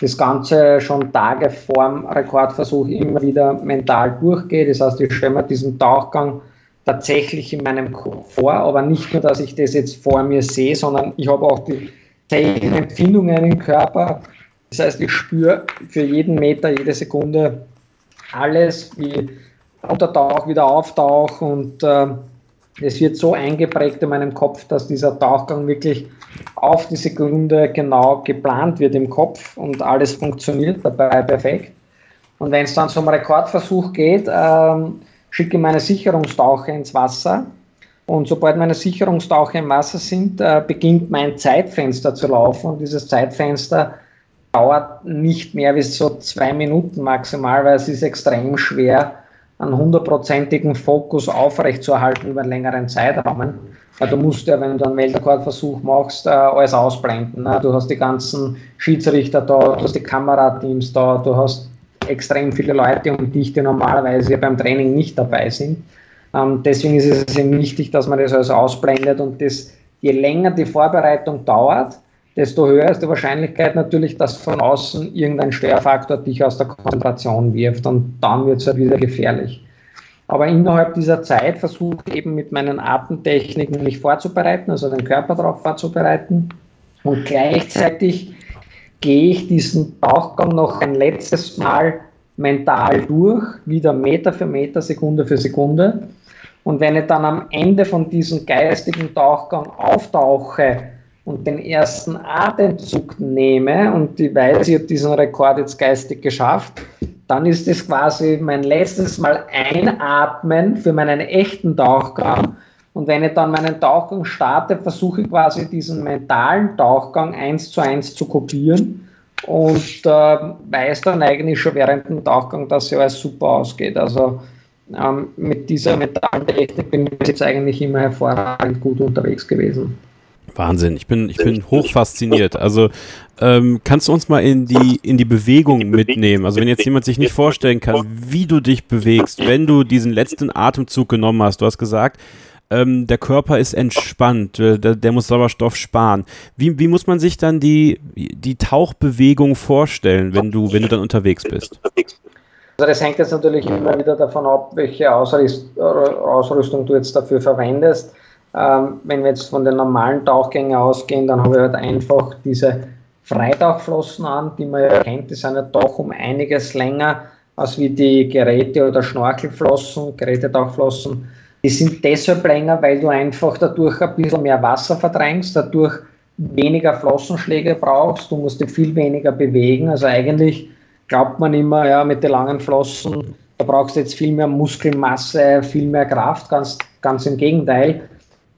das Ganze schon Tage vorm Rekordversuch immer wieder mental durchgehe. Das heißt, ich stelle mir diesen Tauchgang tatsächlich in meinem Kopf vor, aber nicht nur, dass ich das jetzt vor mir sehe, sondern ich habe auch die Empfindungen im Körper. Das heißt, ich spüre für jeden Meter, jede Sekunde alles, wie Untertauch, wieder Auftauch und äh, es wird so eingeprägt in meinem Kopf, dass dieser Tauchgang wirklich auf die Sekunde genau geplant wird im Kopf und alles funktioniert dabei perfekt. Und wenn es dann zum Rekordversuch geht, ähm, schicke ich meine Sicherungstaucher ins Wasser. Und sobald meine Sicherungstaucher im Wasser sind, äh, beginnt mein Zeitfenster zu laufen. Und dieses Zeitfenster dauert nicht mehr bis so zwei Minuten maximal, weil es ist extrem schwer, einen hundertprozentigen Fokus aufrechtzuerhalten über einen längeren Zeitraum. Weil du musst ja, wenn du einen Weltrekordversuch machst, äh, alles ausblenden. Ne? Du hast die ganzen Schiedsrichter da, du hast die Kamerateams da, du hast extrem viele Leute um dich, die normalerweise beim Training nicht dabei sind. Ähm, deswegen ist es eben wichtig, dass man das also ausblendet und das, je länger die Vorbereitung dauert, desto höher ist die Wahrscheinlichkeit natürlich, dass von außen irgendein Störfaktor dich aus der Konzentration wirft und dann wird es halt wieder gefährlich. Aber innerhalb dieser Zeit versuche ich eben mit meinen Atemtechniken mich vorzubereiten, also den Körper darauf vorzubereiten und gleichzeitig gehe ich diesen Tauchgang noch ein letztes Mal mental durch, wieder Meter für Meter, Sekunde für Sekunde. Und wenn ich dann am Ende von diesem geistigen Tauchgang auftauche und den ersten Atemzug nehme und ich weiß, ich habe diesen Rekord jetzt geistig geschafft, dann ist es quasi mein letztes Mal einatmen für meinen echten Tauchgang. Und wenn ich dann meinen Tauchgang starte, versuche ich quasi diesen mentalen Tauchgang eins zu eins zu kopieren und äh, weiß dann eigentlich schon während dem Tauchgang, dass ja alles super ausgeht. Also ähm, mit dieser mentalen Technik bin ich jetzt eigentlich immer hervorragend gut unterwegs gewesen. Wahnsinn, ich bin, ich bin hoch fasziniert. Also ähm, kannst du uns mal in die, in die Bewegung mitnehmen? Also wenn jetzt jemand sich nicht vorstellen kann, wie du dich bewegst, wenn du diesen letzten Atemzug genommen hast, du hast gesagt, ähm, der Körper ist entspannt, äh, der, der, muss Sauerstoff sparen. Wie, wie muss man sich dann die, die Tauchbewegung vorstellen, wenn du, wenn du dann unterwegs bist? Also das hängt jetzt natürlich immer wieder davon ab, welche Ausrüstung du jetzt dafür verwendest. Ähm, wenn wir jetzt von den normalen Tauchgängen ausgehen, dann habe ich halt einfach diese Freitauchflossen an, die man ja kennt. Die sind ja doch um einiges länger als wie die Geräte- oder Schnorchelflossen, Gerätetauchflossen. Die sind deshalb länger, weil du einfach dadurch ein bisschen mehr Wasser verdrängst, dadurch weniger Flossenschläge brauchst, du musst dich viel weniger bewegen. Also eigentlich glaubt man immer, ja, mit den langen Flossen, da brauchst du jetzt viel mehr Muskelmasse, viel mehr Kraft, ganz, ganz im Gegenteil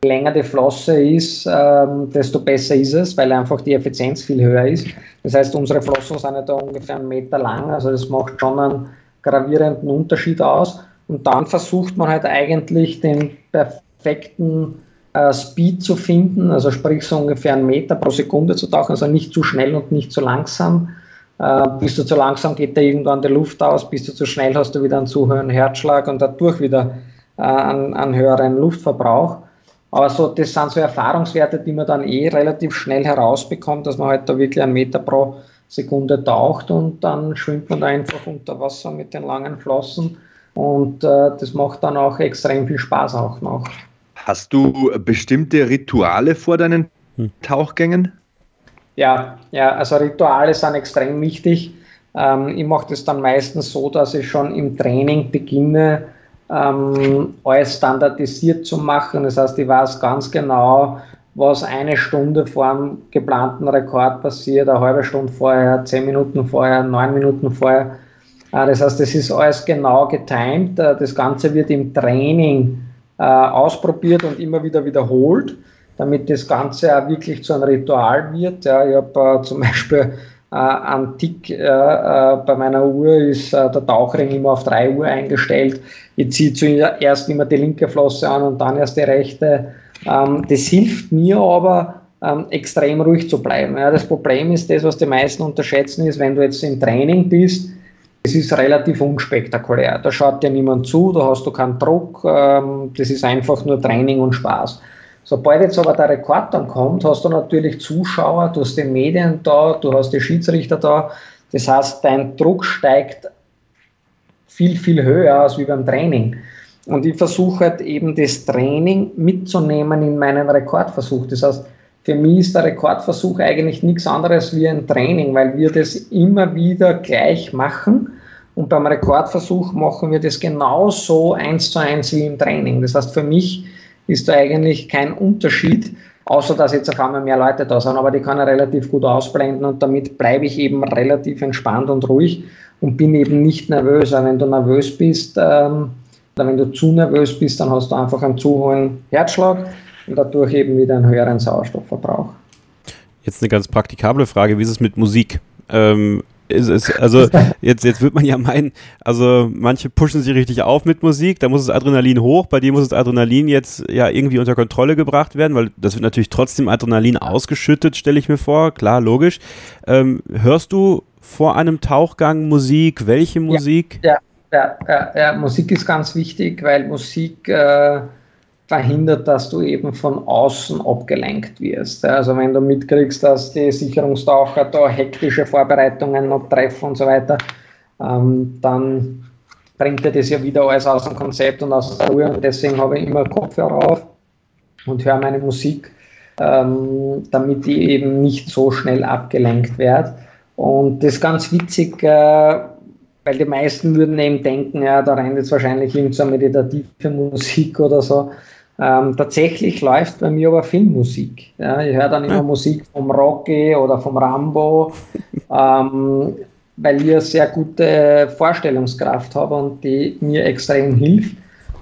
länger die Flosse ist, ähm, desto besser ist es, weil einfach die Effizienz viel höher ist. Das heißt, unsere Flossen sind ja da ungefähr einen Meter lang, also das macht schon einen gravierenden Unterschied aus. Und dann versucht man halt eigentlich den perfekten äh, Speed zu finden, also sprich so ungefähr einen Meter pro Sekunde zu tauchen, also nicht zu schnell und nicht zu langsam. Äh, bist du zu langsam, geht da irgendwann die Luft aus, bist du zu schnell, hast du wieder einen zu hohen Herzschlag und dadurch wieder äh, einen, einen höheren Luftverbrauch. Aber so, das sind so Erfahrungswerte, die man dann eh relativ schnell herausbekommt, dass man halt da wirklich einen Meter pro Sekunde taucht und dann schwimmt man da einfach unter Wasser mit den langen Flossen und äh, das macht dann auch extrem viel Spaß auch noch. Hast du bestimmte Rituale vor deinen hm. Tauchgängen? Ja, ja, also Rituale sind extrem wichtig. Ähm, ich mache das dann meistens so, dass ich schon im Training beginne, ähm, alles standardisiert zu machen. Das heißt, ich weiß ganz genau, was eine Stunde vor dem geplanten Rekord passiert, eine halbe Stunde vorher, zehn Minuten vorher, neun Minuten vorher. Äh, das heißt, das ist alles genau getimt. Äh, das Ganze wird im Training äh, ausprobiert und immer wieder wiederholt, damit das Ganze auch wirklich zu einem Ritual wird. Ich habe zum Beispiel äh, an Tick äh, äh, bei meiner Uhr ist äh, der Tauchring immer auf 3 Uhr eingestellt. Ich ziehe zuerst immer die linke Flosse an und dann erst die rechte. Ähm, das hilft mir aber, ähm, extrem ruhig zu bleiben. Ja, das Problem ist, das, was die meisten unterschätzen, ist, wenn du jetzt im Training bist, das ist relativ unspektakulär. Da schaut dir niemand zu, da hast du keinen Druck, ähm, das ist einfach nur Training und Spaß. Sobald jetzt aber der Rekord dann kommt, hast du natürlich Zuschauer, du hast die Medien da, du hast die Schiedsrichter da. Das heißt, dein Druck steigt viel, viel höher als wie beim Training. Und ich versuche halt eben das Training mitzunehmen in meinen Rekordversuch. Das heißt, für mich ist der Rekordversuch eigentlich nichts anderes wie ein Training, weil wir das immer wieder gleich machen. Und beim Rekordversuch machen wir das genauso eins zu eins wie im Training. Das heißt, für mich ist da eigentlich kein Unterschied, außer dass jetzt auf einmal mehr Leute da sind, aber die kann er relativ gut ausblenden und damit bleibe ich eben relativ entspannt und ruhig und bin eben nicht nervös. Aber wenn du nervös bist, ähm, oder wenn du zu nervös bist, dann hast du einfach einen zu hohen Herzschlag und dadurch eben wieder einen höheren Sauerstoffverbrauch. Jetzt eine ganz praktikable Frage, wie ist es mit Musik? Ähm, ist es, also jetzt, jetzt wird man ja meinen, also manche pushen sich richtig auf mit Musik, da muss das Adrenalin hoch, bei dir muss das Adrenalin jetzt ja irgendwie unter Kontrolle gebracht werden, weil das wird natürlich trotzdem Adrenalin ausgeschüttet, stelle ich mir vor, klar, logisch. Ähm, hörst du vor einem Tauchgang Musik? Welche Musik? Ja, ja, ja, ja Musik ist ganz wichtig, weil Musik äh, verhindert, dass du eben von außen abgelenkt wirst. Also wenn du mitkriegst, dass die Sicherungstaucher da hektische Vorbereitungen noch treffen und so weiter, ähm, dann bringt dir das ja wieder alles aus dem Konzept und aus der Ruhe und deswegen habe ich immer Kopfhörer auf und höre meine Musik, ähm, damit ich eben nicht so schnell abgelenkt werde. Und das ist ganz witzig, äh, weil die meisten würden eben denken, ja, da rennt jetzt wahrscheinlich irgendeine meditative Musik oder so. Ähm, tatsächlich läuft bei mir aber Filmmusik. Ja, ich höre dann immer Musik vom Rocky oder vom Rambo, ähm, weil ich eine sehr gute Vorstellungskraft habe und die mir extrem hilft.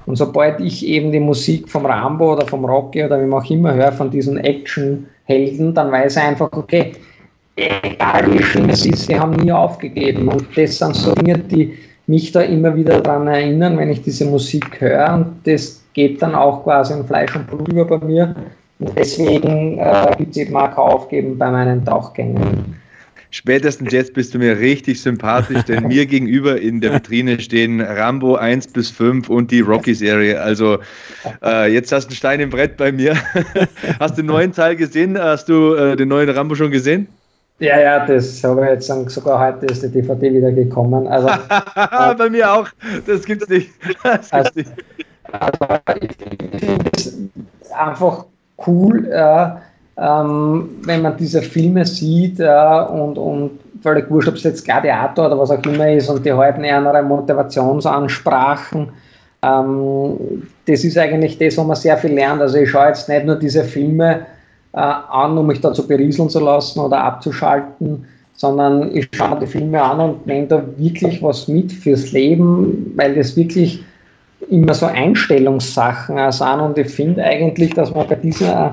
Und sobald ich eben die Musik vom Rambo oder vom Rocky oder wie man auch immer höre, von diesen Actionhelden, dann weiß ich einfach, okay, egal wie schlimm es ist, sie haben nie aufgegeben. Und das sind so Dinge, die mich da immer wieder daran erinnern, wenn ich diese Musik höre. Und das geht dann auch quasi in Fleisch und Blut über bei mir. Und deswegen äh, gibt es eben auch Aufgeben bei meinen Tauchgängen. Spätestens jetzt bist du mir richtig sympathisch, denn mir gegenüber in der Vitrine stehen Rambo 1 bis 5 und die Rocky-Serie. Also äh, jetzt hast du einen Stein im Brett bei mir. hast du den neuen Teil gesehen? Hast du äh, den neuen Rambo schon gesehen? Ja, ja, das habe ich jetzt sagen, sogar heute ist die DVD wieder gekommen. Also, äh, Bei mir auch. Das gibt's nicht. Das also, nicht. Ich finde es einfach cool, äh, ähm, wenn man diese Filme sieht äh, und, und völlig wurscht, ob es jetzt Gladiator oder was auch immer ist und die halten eher Motivationsansprachen. Ähm, das ist eigentlich das, wo man sehr viel lernt. Also ich schaue jetzt nicht nur diese Filme, äh, an, um mich da zu berieseln zu lassen oder abzuschalten, sondern ich schaue die Filme an und nehme da wirklich was mit fürs Leben, weil das wirklich immer so Einstellungssachen sind und ich finde eigentlich, dass man bei dieser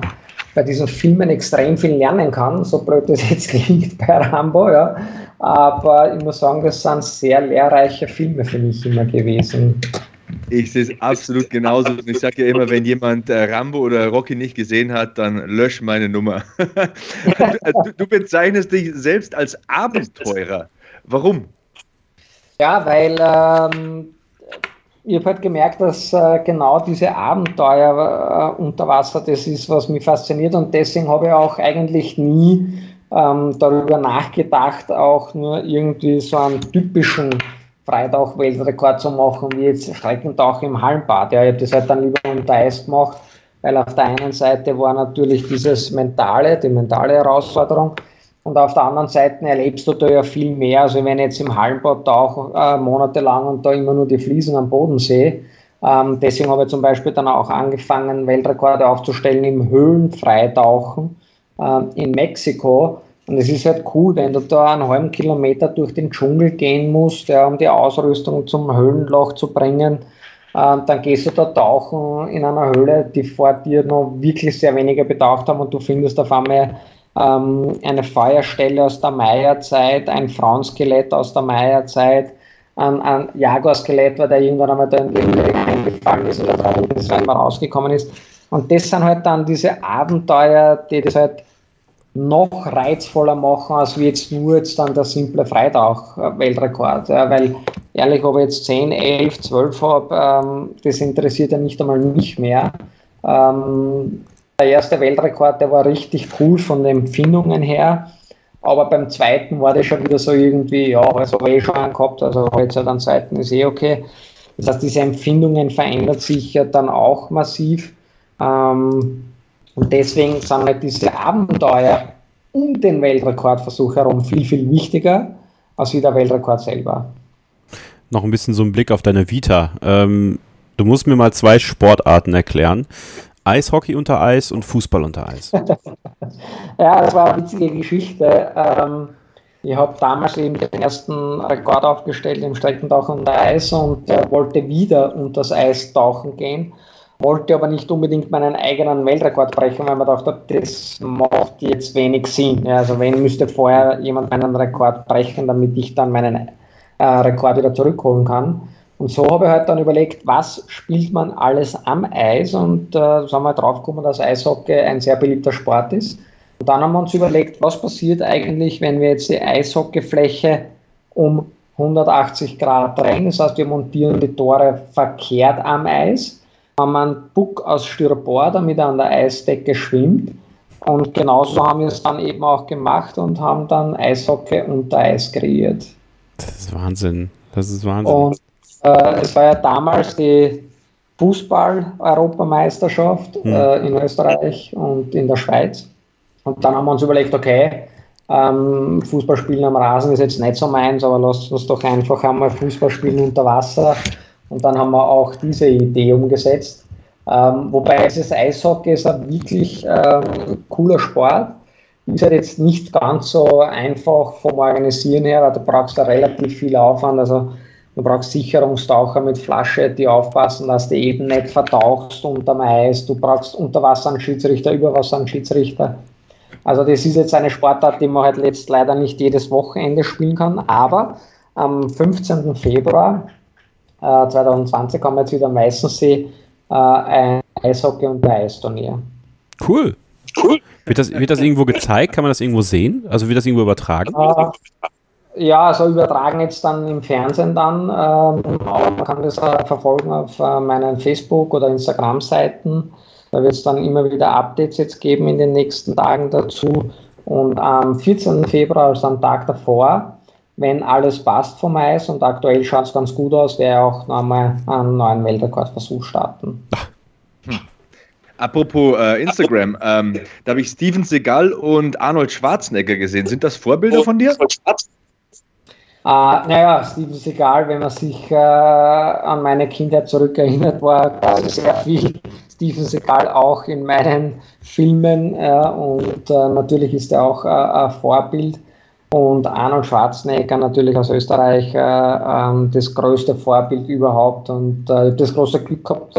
bei diesen Filmen extrem viel lernen kann, so blöd das jetzt klingt bei Rambo, ja. Aber ich muss sagen, das sind sehr lehrreiche Filme für mich immer gewesen. Ich sehe es absolut genauso. Ich sage ja immer, wenn jemand äh, Rambo oder Rocky nicht gesehen hat, dann lösch meine Nummer. du, du, bezeichnest dich selbst als Abenteurer. Warum? Ja, weil ähm, ich habe halt gemerkt, dass äh, genau diese Abenteuer äh, unter Wasser das ist, was mich fasziniert und deswegen habe ich auch eigentlich nie ähm, darüber nachgedacht, auch nur irgendwie so einen typischen Freitauch-Weltrekord zu machen, wie jetzt Streckentauch im Hallenbad. Ja, ich habe das halt dann lieber unter Eis gemacht, weil auf der einen Seite war natürlich dieses mentale, die mentale Herausforderung und auf der anderen Seite erlebst du da ja viel mehr. Also wenn ich jetzt im Hallenbad tauche, äh, monatelang und da immer nur die Fliesen am Boden sehe, ähm, deswegen habe ich zum Beispiel dann auch angefangen, Weltrekorde aufzustellen im Höhlenfreitauchen äh, in Mexiko und es ist halt cool, wenn du da einen halben Kilometer durch den Dschungel gehen musst, ja, um die Ausrüstung zum Höhlenloch zu bringen. Äh, dann gehst du da tauchen in einer Höhle, die vor dir noch wirklich sehr wenige betaucht haben und du findest auf einmal ähm, eine Feuerstelle aus der Meierzeit, ein Frauenskelett aus der Meierzeit, ein, ein Jaguar-Skelett, weil der irgendwann einmal da in den eingefallen ist oder dran ist, wenn man rausgekommen ist. Und das sind halt dann diese Abenteuer, die das halt noch reizvoller machen, als wie jetzt nur jetzt dann der simple Freitauch-Weltrekord. Ja, weil ehrlich, ob ich jetzt 10, 11, 12 habe, ähm, das interessiert ja nicht einmal mich mehr. Ähm, der erste Weltrekord, der war richtig cool von den Empfindungen her. Aber beim zweiten war das schon wieder so irgendwie, ja, also habe ich eh schon einen gehabt, also jetzt halt am zweiten ist eh okay. Das heißt, diese Empfindungen verändern sich ja dann auch massiv. Ähm, und deswegen sind halt diese Abenteuer um den Weltrekordversuch herum viel, viel wichtiger als wie der Weltrekord selber. Noch ein bisschen so ein Blick auf deine Vita. Ähm, du musst mir mal zwei Sportarten erklären. Eishockey unter Eis und Fußball unter Eis. ja, das war eine witzige Geschichte. Ähm, ich habe damals eben den ersten Rekord aufgestellt im Streckentauchen unter Eis und äh, wollte wieder unter das Eis tauchen gehen, wollte aber nicht unbedingt meinen eigenen Weltrekord brechen, weil man dachte, das macht jetzt wenig Sinn. Ja, also wenn müsste vorher jemand meinen Rekord brechen, damit ich dann meinen äh, Rekord wieder zurückholen kann. Und so habe ich halt dann überlegt, was spielt man alles am Eis und äh, haben wir drauf gekommen, dass Eishockey ein sehr beliebter Sport ist. Und dann haben wir uns überlegt, was passiert eigentlich, wenn wir jetzt die Eishockeyfläche um 180 Grad drehen. Das heißt, wir montieren die Tore verkehrt am Eis, haben einen Puck aus Styropor, damit er an der Eisdecke schwimmt. Und genauso haben wir es dann eben auch gemacht und haben dann Eishockey unter Eis kreiert. Das ist Wahnsinn. Das ist Wahnsinn. Und äh, es war ja damals die Fußball-Europameisterschaft hm. äh, in Österreich und in der Schweiz. Und dann haben wir uns überlegt, okay, ähm, Fußballspielen am Rasen ist jetzt nicht so meins, aber lasst uns doch einfach einmal Fußball spielen unter Wasser. Und dann haben wir auch diese Idee umgesetzt. Ähm, wobei dieses Eishockey ist ein wirklich ähm, cooler Sport. Ist halt jetzt nicht ganz so einfach vom Organisieren her, weil du brauchst da relativ viel Aufwand. Also Du brauchst Sicherungstaucher mit Flasche, die aufpassen, dass du eben nicht vertauchst unterm Eis. Du brauchst Unterwasser einen Schiedsrichter, Überwasser einen Schiedsrichter. Also das ist jetzt eine Sportart, die man halt jetzt leider nicht jedes Wochenende spielen kann. Aber am 15. Februar äh, 2020 haben wir jetzt wieder am Weißensee äh, ein Eishockey- und ein Eisturnier. Cool. Cool. Wird das, wird das irgendwo gezeigt? Kann man das irgendwo sehen? Also wird das irgendwo übertragen? Äh, ja, also übertragen jetzt dann im Fernsehen dann. Ähm, man kann das äh, verfolgen auf äh, meinen Facebook- oder Instagram-Seiten. Da wird es dann immer wieder Updates jetzt geben in den nächsten Tagen dazu. Und am 14. Februar, also am Tag davor, wenn alles passt vom Eis und aktuell schaut es ganz gut aus, werde auch nochmal einen neuen Weltrekordversuch starten. Hm. Apropos äh, Instagram, ähm, da habe ich Steven Seagal und Arnold Schwarzenegger gesehen. Sind das Vorbilder von dir? Äh, naja, Steven Seagal, wenn man sich äh, an meine Kindheit zurückerinnert, war sehr viel Steven Seagal auch in meinen Filmen äh, und äh, natürlich ist er auch äh, ein Vorbild. Und Arnold Schwarzenegger natürlich aus Österreich äh, ähm, das größte Vorbild überhaupt. Und das große Glück gehabt,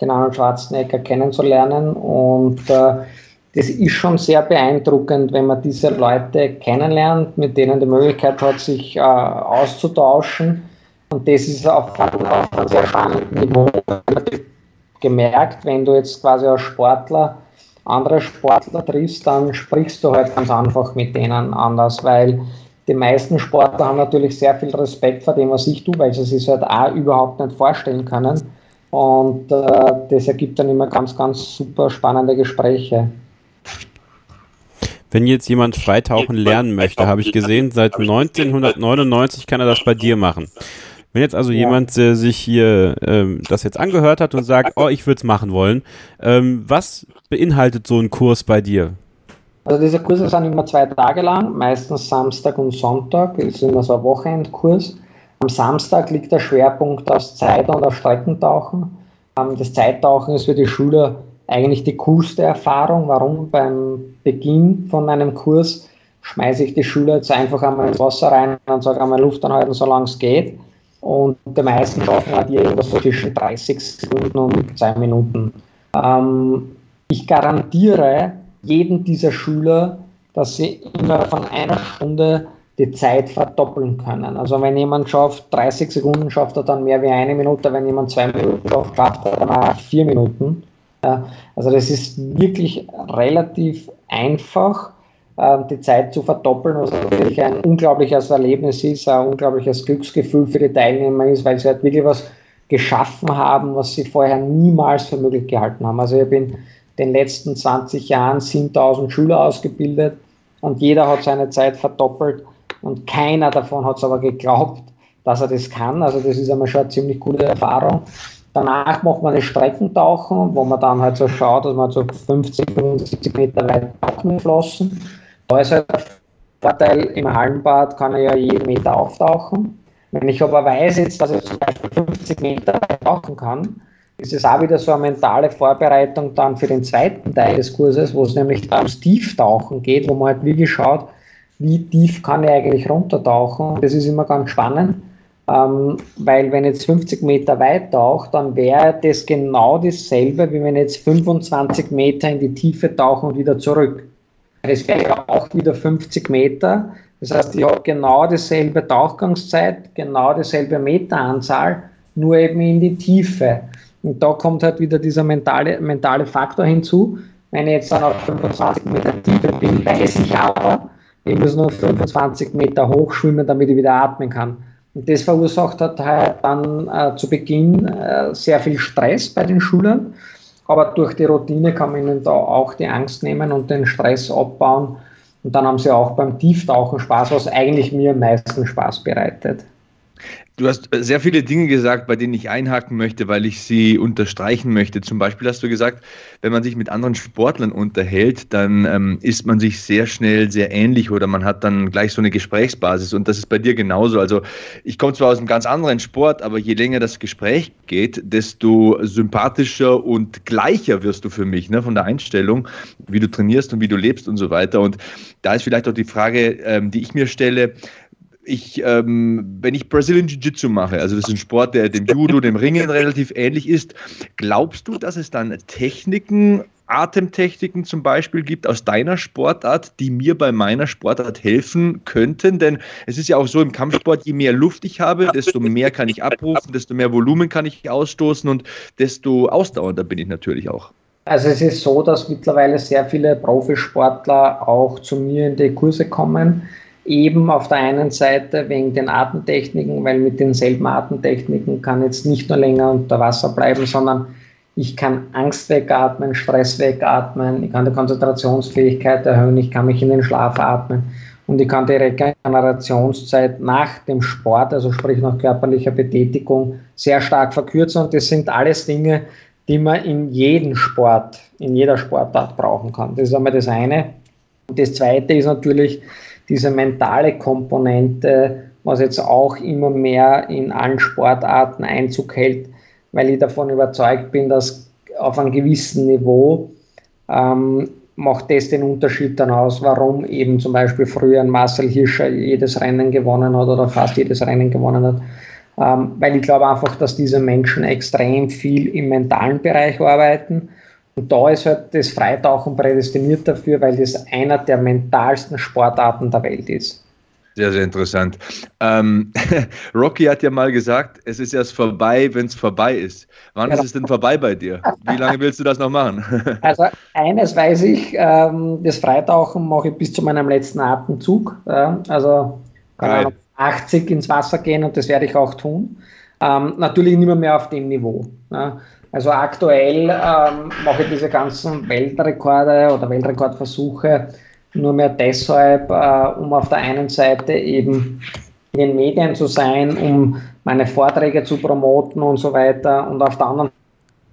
den Arnold Schwarzenegger kennenzulernen. Und das ist schon sehr beeindruckend, wenn man diese Leute kennenlernt, mit denen die Möglichkeit hat, sich äh, auszutauschen. Und das ist auf, einem sehr spannenden Niveau gemerkt, wenn du jetzt quasi als Sportler andere Sportler triffst, dann sprichst du halt ganz einfach mit denen anders, weil die meisten Sportler haben natürlich sehr viel Respekt vor dem, was ich tue, weil sie sich halt auch überhaupt nicht vorstellen können. Und äh, das ergibt dann immer ganz, ganz super spannende Gespräche. Wenn jetzt jemand Freitauchen lernen möchte, habe ich gesehen, seit 1999 kann er das bei dir machen. Wenn jetzt also ja. jemand äh, sich hier ähm, das jetzt angehört hat und sagt, oh, ich würde es machen wollen, ähm, was beinhaltet so ein Kurs bei dir? Also diese Kurse sind immer zwei Tage lang, meistens Samstag und Sonntag, das ist immer so ein Wochenendkurs. Am Samstag liegt der Schwerpunkt auf Zeit- und auf Streckentauchen. Ähm, das Zeittauchen ist für die Schüler eigentlich die coolste Erfahrung. Warum? Beim Beginn von einem Kurs schmeiße ich die Schüler jetzt einfach einmal ins Wasser rein und sage einmal Luft anhalten, solange es geht. Und die meisten schaffen halt irgendwas zwischen 30 Sekunden und 2 Minuten. Ähm, ich garantiere jedem dieser Schüler, dass sie innerhalb von einer Stunde die Zeit verdoppeln können. Also wenn jemand schafft 30 Sekunden, schafft er dann mehr wie eine Minute. Wenn jemand zwei Minuten schafft, schafft er dann auch vier Minuten. Also das ist wirklich relativ einfach, äh, die Zeit zu verdoppeln, was natürlich ein unglaubliches Erlebnis ist, ein unglaubliches Glücksgefühl für die Teilnehmer ist, weil sie halt wirklich was geschaffen haben, was sie vorher niemals für möglich gehalten haben. Also ich habe in den letzten 20 Jahren 7000 Schüler ausgebildet und jeder hat seine Zeit verdoppelt und keiner davon hat es aber geglaubt, dass er das kann. Also das ist einmal schon eine ziemlich gute Erfahrung. Danach macht man das Streckentauchen, wo man dann halt so schaut, dass man so 50, 75 Meter weit tauchen flossen. Da ist halt der Vorteil, im Hallenbad kann er ja jeden Meter auftauchen. Wenn ich aber weiß jetzt, dass ich zum Beispiel 50 Meter weit tauchen kann, ist es auch wieder so eine mentale Vorbereitung dann für den zweiten Teil des Kurses, wo es nämlich ums Tieftauchen geht, wo man halt wirklich schaut, wie tief kann ich eigentlich runtertauchen. Das ist immer ganz spannend ähm, weil wenn jetzt 50 Meter weit taucht, dann wäre das genau dasselbe, wie wenn jetzt 25 Meter in die Tiefe tauchen und wieder zurück. Das wäre ja auch wieder 50 Meter. Das heißt, ich habe genau dieselbe Tauchgangszeit, genau dieselbe Meteranzahl, nur eben in die Tiefe. Und da kommt halt wieder dieser mentale, mentale Faktor hinzu. Wenn ich jetzt dann auf 25 Meter Tiefe bin, weiß ich aber, ich muss nur 25 Meter hoch schwimmen, damit ich wieder atmen kann. Und das verursacht hat halt dann äh, zu Beginn äh, sehr viel Stress bei den Schülern. Aber durch die Routine kann man ihnen da auch die Angst nehmen und den Stress abbauen. Und dann haben sie auch beim Tieftauchen Spaß, was eigentlich mir am meisten Spaß bereitet. Du hast sehr viele Dinge gesagt, bei denen ich einhaken möchte, weil ich sie unterstreichen möchte. Zum Beispiel hast du gesagt, wenn man sich mit anderen Sportlern unterhält, dann ähm, ist man sich sehr schnell sehr ähnlich oder man hat dann gleich so eine Gesprächsbasis. Und das ist bei dir genauso. Also ich komme zwar aus einem ganz anderen Sport, aber je länger das Gespräch geht, desto sympathischer und gleicher wirst du für mich, ne, von der Einstellung, wie du trainierst und wie du lebst und so weiter. Und da ist vielleicht auch die Frage, ähm, die ich mir stelle, ich, ähm, wenn ich Brazilian Jiu-Jitsu mache, also das ist ein Sport, der dem Judo, dem Ringen relativ ähnlich ist, glaubst du, dass es dann Techniken, Atemtechniken zum Beispiel gibt aus deiner Sportart, die mir bei meiner Sportart helfen könnten? Denn es ist ja auch so im Kampfsport, je mehr Luft ich habe, desto mehr kann ich abrufen, desto mehr Volumen kann ich ausstoßen und desto ausdauernder bin ich natürlich auch. Also es ist so, dass mittlerweile sehr viele Profisportler auch zu mir in die Kurse kommen Eben auf der einen Seite wegen den Atemtechniken, weil mit denselben Atemtechniken kann jetzt nicht nur länger unter Wasser bleiben, sondern ich kann Angst wegatmen, Stress wegatmen, ich kann die Konzentrationsfähigkeit erhöhen, ich kann mich in den Schlaf atmen und ich kann die Regenerationszeit nach dem Sport, also sprich nach körperlicher Betätigung, sehr stark verkürzen. Und das sind alles Dinge, die man in jedem Sport, in jeder Sportart brauchen kann. Das ist einmal das eine. Und das zweite ist natürlich, diese mentale Komponente, was jetzt auch immer mehr in allen Sportarten Einzug hält, weil ich davon überzeugt bin, dass auf einem gewissen Niveau ähm, macht das den Unterschied dann aus, warum eben zum Beispiel früher ein Marcel Hirscher jedes Rennen gewonnen hat oder fast jedes Rennen gewonnen hat. Ähm, weil ich glaube einfach, dass diese Menschen extrem viel im mentalen Bereich arbeiten und da ist halt das Freitauchen prädestiniert dafür, weil das einer der mentalsten Sportarten der Welt ist. Sehr, sehr interessant. Ähm, Rocky hat ja mal gesagt, es ist erst vorbei, wenn es vorbei ist. Wann ja, ist es denn vorbei bei dir? Wie lange willst du das noch machen? also eines weiß ich, ähm, das Freitauchen mache ich bis zu meinem letzten Atemzug. Ja, also kann Geil. 80 ins Wasser gehen und das werde ich auch tun. Ähm, natürlich nicht mehr, mehr auf dem Niveau. Ja. Also aktuell ähm, mache ich diese ganzen Weltrekorde oder Weltrekordversuche nur mehr deshalb, äh, um auf der einen Seite eben in den Medien zu sein, um meine Vorträge zu promoten und so weiter. Und auf der anderen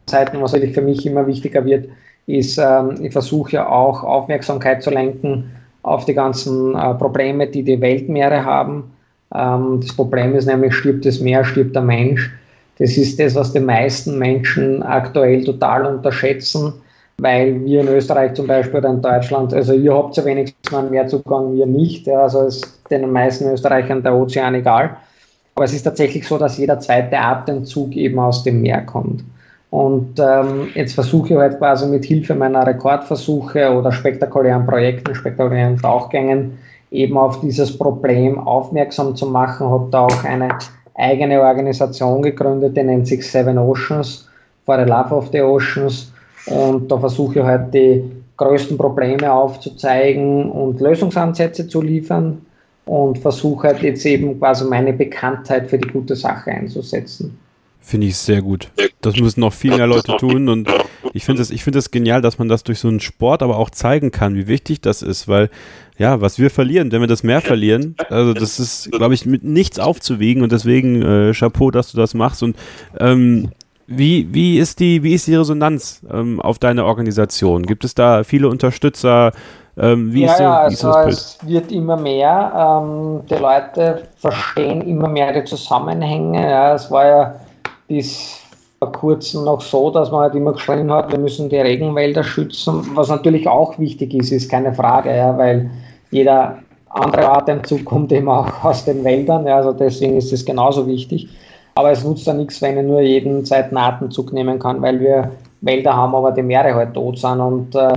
Seite, was natürlich für mich immer wichtiger wird, ist, ähm, ich versuche ja auch Aufmerksamkeit zu lenken auf die ganzen äh, Probleme, die die Weltmeere haben. Ähm, das Problem ist nämlich, stirbt das Meer, stirbt der Mensch. Das ist das, was die meisten Menschen aktuell total unterschätzen, weil wir in Österreich zum Beispiel oder in Deutschland, also ihr habt ja wenigstens einen Meerzugang, wir nicht. Ja, also ist den meisten Österreichern der Ozean egal. Aber es ist tatsächlich so, dass jeder zweite Atemzug eben aus dem Meer kommt. Und ähm, jetzt versuche ich halt quasi mit Hilfe meiner Rekordversuche oder spektakulären Projekten, spektakulären Tauchgängen eben auf dieses Problem aufmerksam zu machen. Habe da auch eine eigene Organisation gegründet, die nennt sich Seven Oceans, for the Love of the Oceans. Und da versuche ich halt die größten Probleme aufzuzeigen und Lösungsansätze zu liefern und versuche halt jetzt eben quasi meine Bekanntheit für die gute Sache einzusetzen. Finde ich sehr gut. Das müssen noch viel mehr Leute tun und ich finde es find das genial, dass man das durch so einen Sport aber auch zeigen kann, wie wichtig das ist, weil ja, was wir verlieren, wenn wir das mehr verlieren, also das ist, glaube ich, mit nichts aufzuwiegen und deswegen äh, Chapeau, dass du das machst und ähm, wie, wie, ist die, wie ist die Resonanz ähm, auf deine Organisation? Gibt es da viele Unterstützer? Ähm, wie ja, ist, ja, ist also es wird immer mehr. Ähm, die Leute verstehen immer mehr die Zusammenhänge. Ja, es war ja bis vor kurzem noch so, dass man halt immer geschrien hat, wir müssen die Regenwälder schützen. Was natürlich auch wichtig ist, ist keine Frage, ja, weil jeder andere Atemzug kommt eben auch aus den Wäldern. Ja, also deswegen ist es genauso wichtig. Aber es nutzt ja nichts, wenn ich nur jeden zweiten Atemzug nehmen kann, weil wir Wälder haben, aber die Meere halt tot sind. Und äh,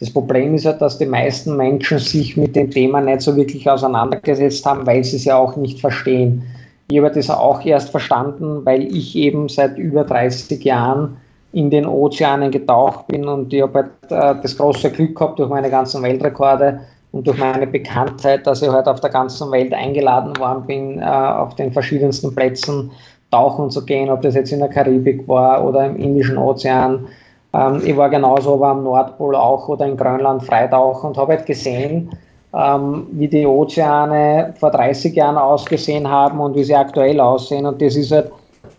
das Problem ist halt, dass die meisten Menschen sich mit dem Thema nicht so wirklich auseinandergesetzt haben, weil sie es ja auch nicht verstehen. Ich habe das auch erst verstanden, weil ich eben seit über 30 Jahren in den Ozeanen getaucht bin und ich habe halt, äh, das große Glück gehabt durch meine ganzen Weltrekorde und durch meine Bekanntheit, dass ich halt auf der ganzen Welt eingeladen worden bin, äh, auf den verschiedensten Plätzen tauchen zu gehen, ob das jetzt in der Karibik war oder im Indischen Ozean. Ähm, ich war genauso aber am Nordpol auch oder in Grönland freitauchen und habe halt gesehen, ähm, wie die Ozeane vor 30 Jahren ausgesehen haben und wie sie aktuell aussehen. Und das ist halt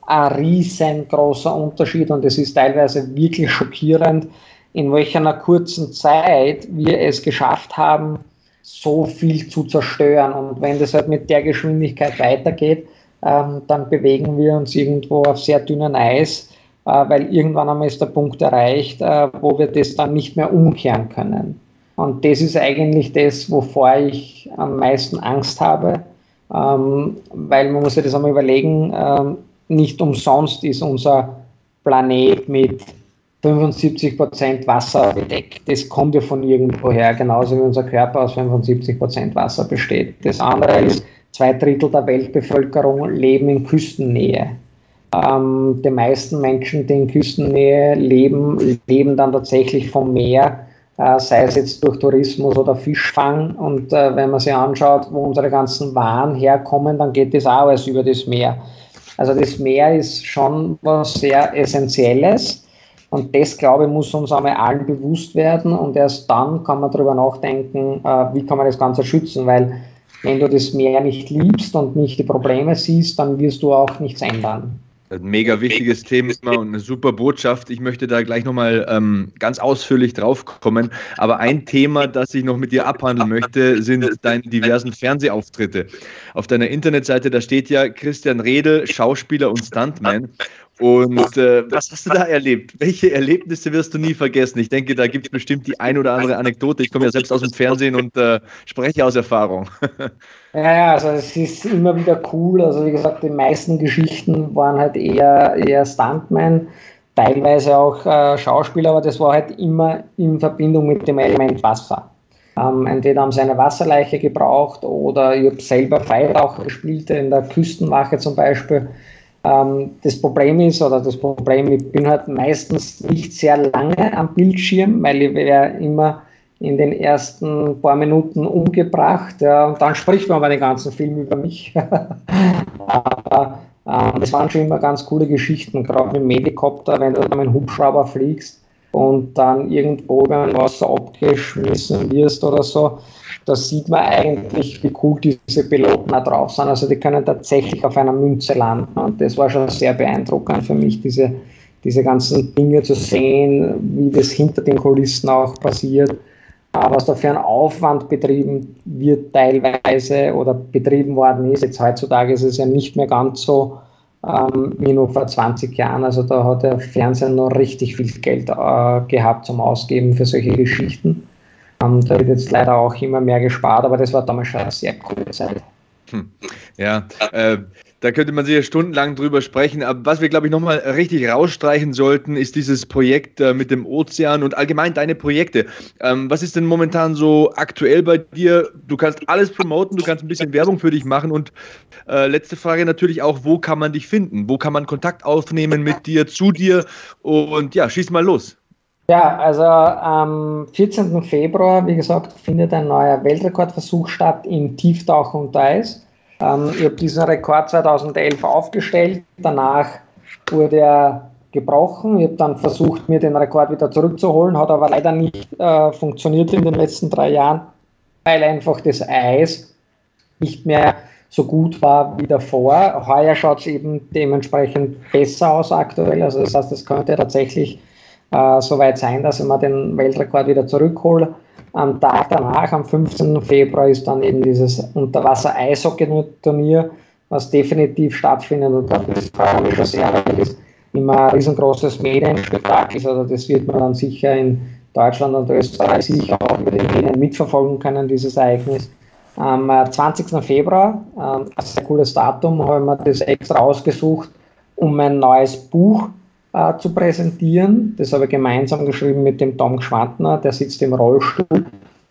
ein riesengroßer Unterschied und es ist teilweise wirklich schockierend, in welcher kurzen Zeit wir es geschafft haben, so viel zu zerstören. Und wenn das halt mit der Geschwindigkeit weitergeht, ähm, dann bewegen wir uns irgendwo auf sehr dünnem Eis, äh, weil irgendwann einmal ist der Punkt erreicht, äh, wo wir das dann nicht mehr umkehren können. Und das ist eigentlich das, wovor ich am meisten Angst habe, ähm, weil man muss sich das einmal überlegen, ähm, nicht umsonst ist unser Planet mit 75 Prozent Wasser bedeckt. Das kommt ja von irgendwoher, genauso wie unser Körper aus 75 Prozent Wasser besteht. Das andere ist, zwei Drittel der Weltbevölkerung leben in Küstennähe. Ähm, die meisten Menschen, die in Küstennähe leben, leben dann tatsächlich vom Meer, sei es jetzt durch Tourismus oder Fischfang. Und äh, wenn man sich anschaut, wo unsere ganzen Waren herkommen, dann geht das auch alles über das Meer. Also das Meer ist schon was sehr Essentielles. Und das, glaube ich, muss uns einmal allen bewusst werden und erst dann kann man darüber nachdenken, äh, wie kann man das Ganze schützen, weil wenn du das Meer nicht liebst und nicht die Probleme siehst, dann wirst du auch nichts ändern. Ein mega wichtiges Thema und eine super Botschaft. Ich möchte da gleich nochmal ähm, ganz ausführlich drauf kommen. Aber ein Thema, das ich noch mit dir abhandeln möchte, sind deine diversen Fernsehauftritte. Auf deiner Internetseite, da steht ja Christian Redel, Schauspieler und Stuntman. Und äh, was hast du da erlebt? Welche Erlebnisse wirst du nie vergessen? Ich denke, da gibt es bestimmt die ein oder andere Anekdote. Ich komme ja selbst aus dem Fernsehen und äh, spreche aus Erfahrung. ja, ja, also es ist immer wieder cool. Also wie gesagt, die meisten Geschichten waren halt eher, eher Stuntman, teilweise auch äh, Schauspieler, aber das war halt immer in Verbindung mit dem Element Wasser. Ähm, entweder haben sie eine Wasserleiche gebraucht oder ich habe selber Freitaucher gespielt, in der Küstenwache zum Beispiel das Problem ist, oder das Problem, ich bin halt meistens nicht sehr lange am Bildschirm, weil ich wäre immer in den ersten paar Minuten umgebracht. Ja, und dann spricht man aber den ganzen Film über mich. aber äh, das waren schon immer ganz coole Geschichten, gerade mit dem Medikopter, wenn du mit einem Hubschrauber fliegst und dann irgendwo über ein Wasser abgeschmissen wirst oder so da sieht man eigentlich, wie cool diese Piloten da drauf sind. Also die können tatsächlich auf einer Münze landen. Und das war schon sehr beeindruckend für mich, diese, diese ganzen Dinge zu sehen, wie das hinter den Kulissen auch passiert. Was da für ein Aufwand betrieben wird teilweise oder betrieben worden ist, jetzt heutzutage ist es ja nicht mehr ganz so ähm, wie nur vor 20 Jahren. Also da hat der Fernsehen noch richtig viel Geld äh, gehabt zum Ausgeben für solche Geschichten. Um, da wird jetzt leider auch immer mehr gespart, aber das war damals schon eine sehr coole Zeit. Hm. Ja, äh, da könnte man sicher stundenlang drüber sprechen. Aber was wir, glaube ich, nochmal richtig rausstreichen sollten, ist dieses Projekt äh, mit dem Ozean und allgemein deine Projekte. Ähm, was ist denn momentan so aktuell bei dir? Du kannst alles promoten, du kannst ein bisschen Werbung für dich machen und äh, letzte Frage natürlich auch, wo kann man dich finden? Wo kann man Kontakt aufnehmen mit dir, zu dir? Und ja, schieß mal los. Ja, also am 14. Februar, wie gesagt, findet ein neuer Weltrekordversuch statt im Tieftauchen unter Eis. Ähm, ich habe diesen Rekord 2011 aufgestellt. Danach wurde er gebrochen. Ich habe dann versucht, mir den Rekord wieder zurückzuholen, hat aber leider nicht äh, funktioniert in den letzten drei Jahren, weil einfach das Eis nicht mehr so gut war wie davor. Heuer schaut es eben dementsprechend besser aus aktuell. Also das heißt, es könnte tatsächlich äh, so weit sein, dass ich mir den Weltrekord wieder zurückhole. Am Tag danach, am 15. Februar, ist dann eben dieses Unterwasser-Eishockey-Turnier, was definitiv stattfindet und dafür freue ich mich schon sehr, weil das immer ein riesengroßes Medienspektakel ist. Also das wird man dann sicher in Deutschland und Österreich sicher auch über die Medien mitverfolgen können, dieses Ereignis. Am 20. Äh, Februar, ähm, ein sehr cooles Datum, habe ich mir das extra ausgesucht, um mein neues Buch äh, zu präsentieren. Das habe ich gemeinsam geschrieben mit dem Tom Schwantner, der sitzt im Rollstuhl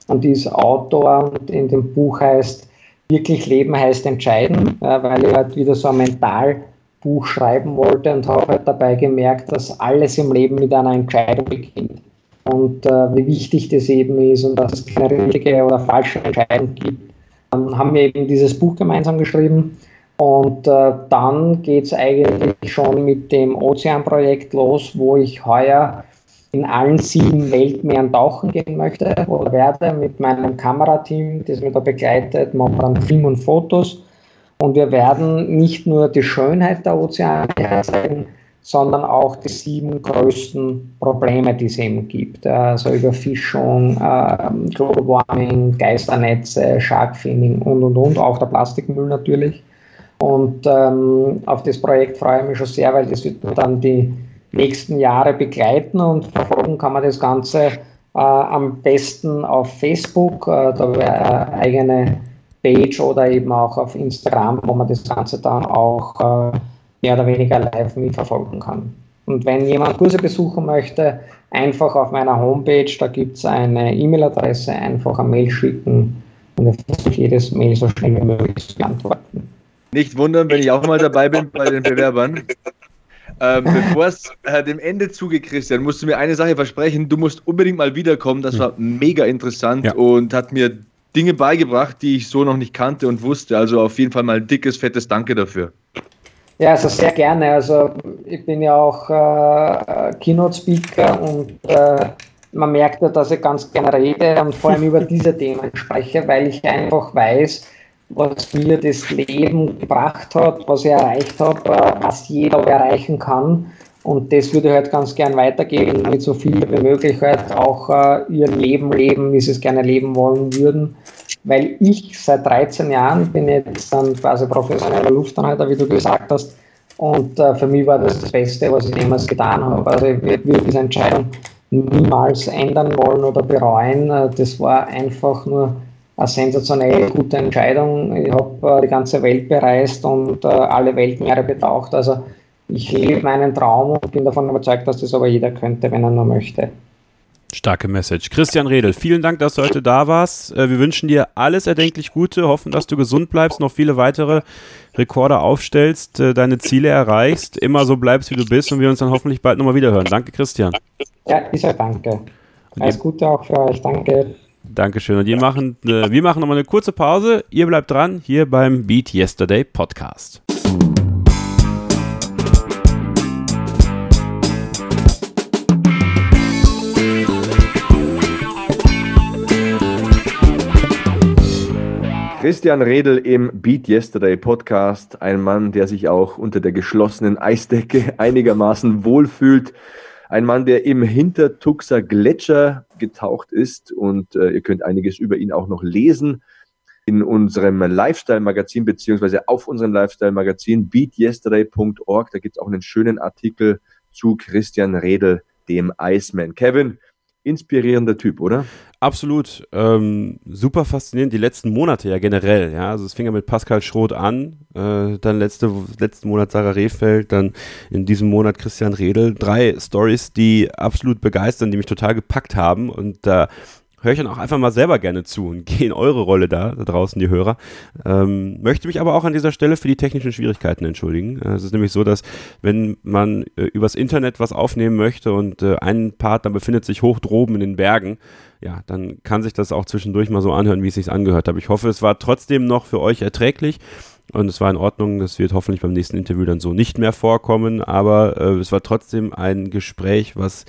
und ist Autor und in dem Buch heißt Wirklich Leben heißt entscheiden, äh, weil ich halt wieder so ein Mentalbuch schreiben wollte und habe halt dabei gemerkt, dass alles im Leben mit einer Entscheidung beginnt. Und äh, wie wichtig das eben ist und dass es keine richtige oder falsche Entscheidung gibt. Dann haben wir eben dieses Buch gemeinsam geschrieben und äh, dann geht es eigentlich schon mit dem Ozeanprojekt los, wo ich heuer in allen sieben Weltmeeren tauchen gehen möchte oder werde mit meinem Kamerateam, das mich da begleitet, machen dann Film und Fotos. Und wir werden nicht nur die Schönheit der Ozeane zeigen, sondern auch die sieben größten Probleme, die es eben gibt. Also Überfischung, äh, Global Warming, Geisternetze, Sharkfinning und und und, auch der Plastikmüll natürlich. Und ähm, auf das Projekt freue ich mich schon sehr, weil das wird dann die nächsten Jahre begleiten und verfolgen kann man das Ganze äh, am besten auf Facebook, äh, da wäre eine eigene Page oder eben auch auf Instagram, wo man das Ganze dann auch äh, mehr oder weniger live mitverfolgen kann. Und wenn jemand Kurse besuchen möchte, einfach auf meiner Homepage, da gibt es eine E-Mail-Adresse, einfach eine Mail schicken und ich versuche jedes Mail so schnell wie möglich zu beantworten. Nicht wundern, wenn ich auch mal dabei bin bei den Bewerbern. Ähm, Bevor es äh, dem Ende zugeht, Christian, musst du mir eine Sache versprechen. Du musst unbedingt mal wiederkommen. Das war mega interessant ja. und hat mir Dinge beigebracht, die ich so noch nicht kannte und wusste. Also auf jeden Fall mal ein dickes, fettes Danke dafür. Ja, also sehr gerne. Also ich bin ja auch äh, Keynote-Speaker und äh, man merkt ja, dass ich ganz gerne rede und vor allem über diese Themen spreche, weil ich einfach weiß, was mir das Leben gebracht hat, was ich erreicht habe, äh, was jeder erreichen kann. Und das würde ich halt ganz gern weitergeben, damit so viele wie möglich halt auch äh, ihr Leben leben, wie sie es gerne leben wollen würden. Weil ich seit 13 Jahren bin jetzt dann quasi professioneller Luftanhalter, wie du gesagt hast. Und äh, für mich war das das Beste, was ich jemals getan habe. Also ich würde diese Entscheidung niemals ändern wollen oder bereuen. Äh, das war einfach nur eine sensationell gute Entscheidung. Ich habe äh, die ganze Welt bereist und äh, alle Weltmeere betaucht. Also ich lebe meinen Traum und bin davon überzeugt, dass das aber jeder könnte, wenn er nur möchte. Starke Message. Christian Redel, vielen Dank, dass du heute da warst. Äh, wir wünschen dir alles erdenklich Gute, hoffen, dass du gesund bleibst, noch viele weitere Rekorde aufstellst, deine Ziele erreichst, immer so bleibst, wie du bist und wir uns dann hoffentlich bald nochmal wiederhören. Danke, Christian. Ja, ich sage danke. Alles Gute auch für euch. Danke. Dankeschön. Und wir machen, äh, wir machen nochmal eine kurze Pause. Ihr bleibt dran hier beim Beat Yesterday Podcast. Christian Redel im Beat Yesterday Podcast, ein Mann, der sich auch unter der geschlossenen Eisdecke einigermaßen wohlfühlt. Ein Mann, der im Hintertuxer Gletscher getaucht ist und äh, ihr könnt einiges über ihn auch noch lesen in unserem Lifestyle-Magazin beziehungsweise auf unserem Lifestyle-Magazin beatyesterday.org. Da gibt es auch einen schönen Artikel zu Christian Redel, dem Iceman. Kevin, inspirierender Typ, oder? Absolut. Ähm, super faszinierend, die letzten Monate ja generell. Ja, also es fing ja mit Pascal Schroth an, äh, dann letzte, letzten Monat Sarah Rehfeld, dann in diesem Monat Christian Redel. Drei Stories, die absolut begeistern, die mich total gepackt haben und da höre ich dann auch einfach mal selber gerne zu und gehe in eure Rolle da, da draußen die Hörer. Ähm, möchte mich aber auch an dieser Stelle für die technischen Schwierigkeiten entschuldigen. Äh, es ist nämlich so, dass wenn man äh, übers Internet was aufnehmen möchte und äh, ein Partner befindet sich hoch droben in den Bergen, ja, dann kann sich das auch zwischendurch mal so anhören, wie es sich angehört hat. Ich hoffe, es war trotzdem noch für euch erträglich. Und es war in Ordnung, das wird hoffentlich beim nächsten Interview dann so nicht mehr vorkommen, aber äh, es war trotzdem ein Gespräch, was,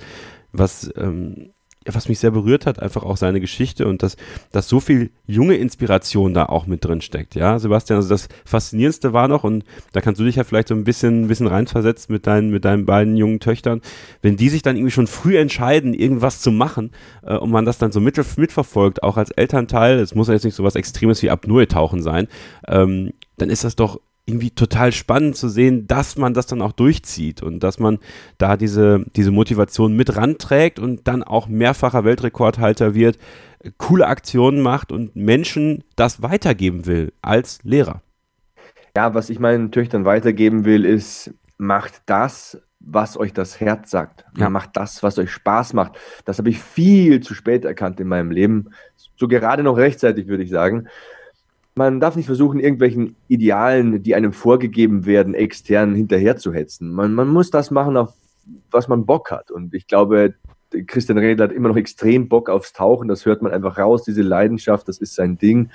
was ähm, was mich sehr berührt hat, einfach auch seine Geschichte und dass, dass so viel junge Inspiration da auch mit drin steckt. Ja, Sebastian, also das Faszinierendste war noch, und da kannst du dich ja vielleicht so ein bisschen, ein bisschen reinversetzen mit deinen, mit deinen beiden jungen Töchtern, wenn die sich dann irgendwie schon früh entscheiden, irgendwas zu machen äh, und man das dann so mit, mitverfolgt, auch als Elternteil, es muss ja jetzt nicht so was Extremes wie Apnoe-Tauchen sein, ähm, dann ist das doch irgendwie total spannend zu sehen, dass man das dann auch durchzieht und dass man da diese, diese Motivation mit ranträgt und dann auch mehrfacher Weltrekordhalter wird, coole Aktionen macht und Menschen das weitergeben will als Lehrer. Ja, was ich meinen Töchtern weitergeben will, ist, macht das, was euch das Herz sagt. Ja. Macht das, was euch Spaß macht. Das habe ich viel zu spät erkannt in meinem Leben. So gerade noch rechtzeitig, würde ich sagen man darf nicht versuchen, irgendwelchen Idealen, die einem vorgegeben werden, extern hinterherzuhetzen. Man, man muss das machen, auf was man Bock hat. Und ich glaube, Christian Redler hat immer noch extrem Bock aufs Tauchen. Das hört man einfach raus, diese Leidenschaft, das ist sein Ding.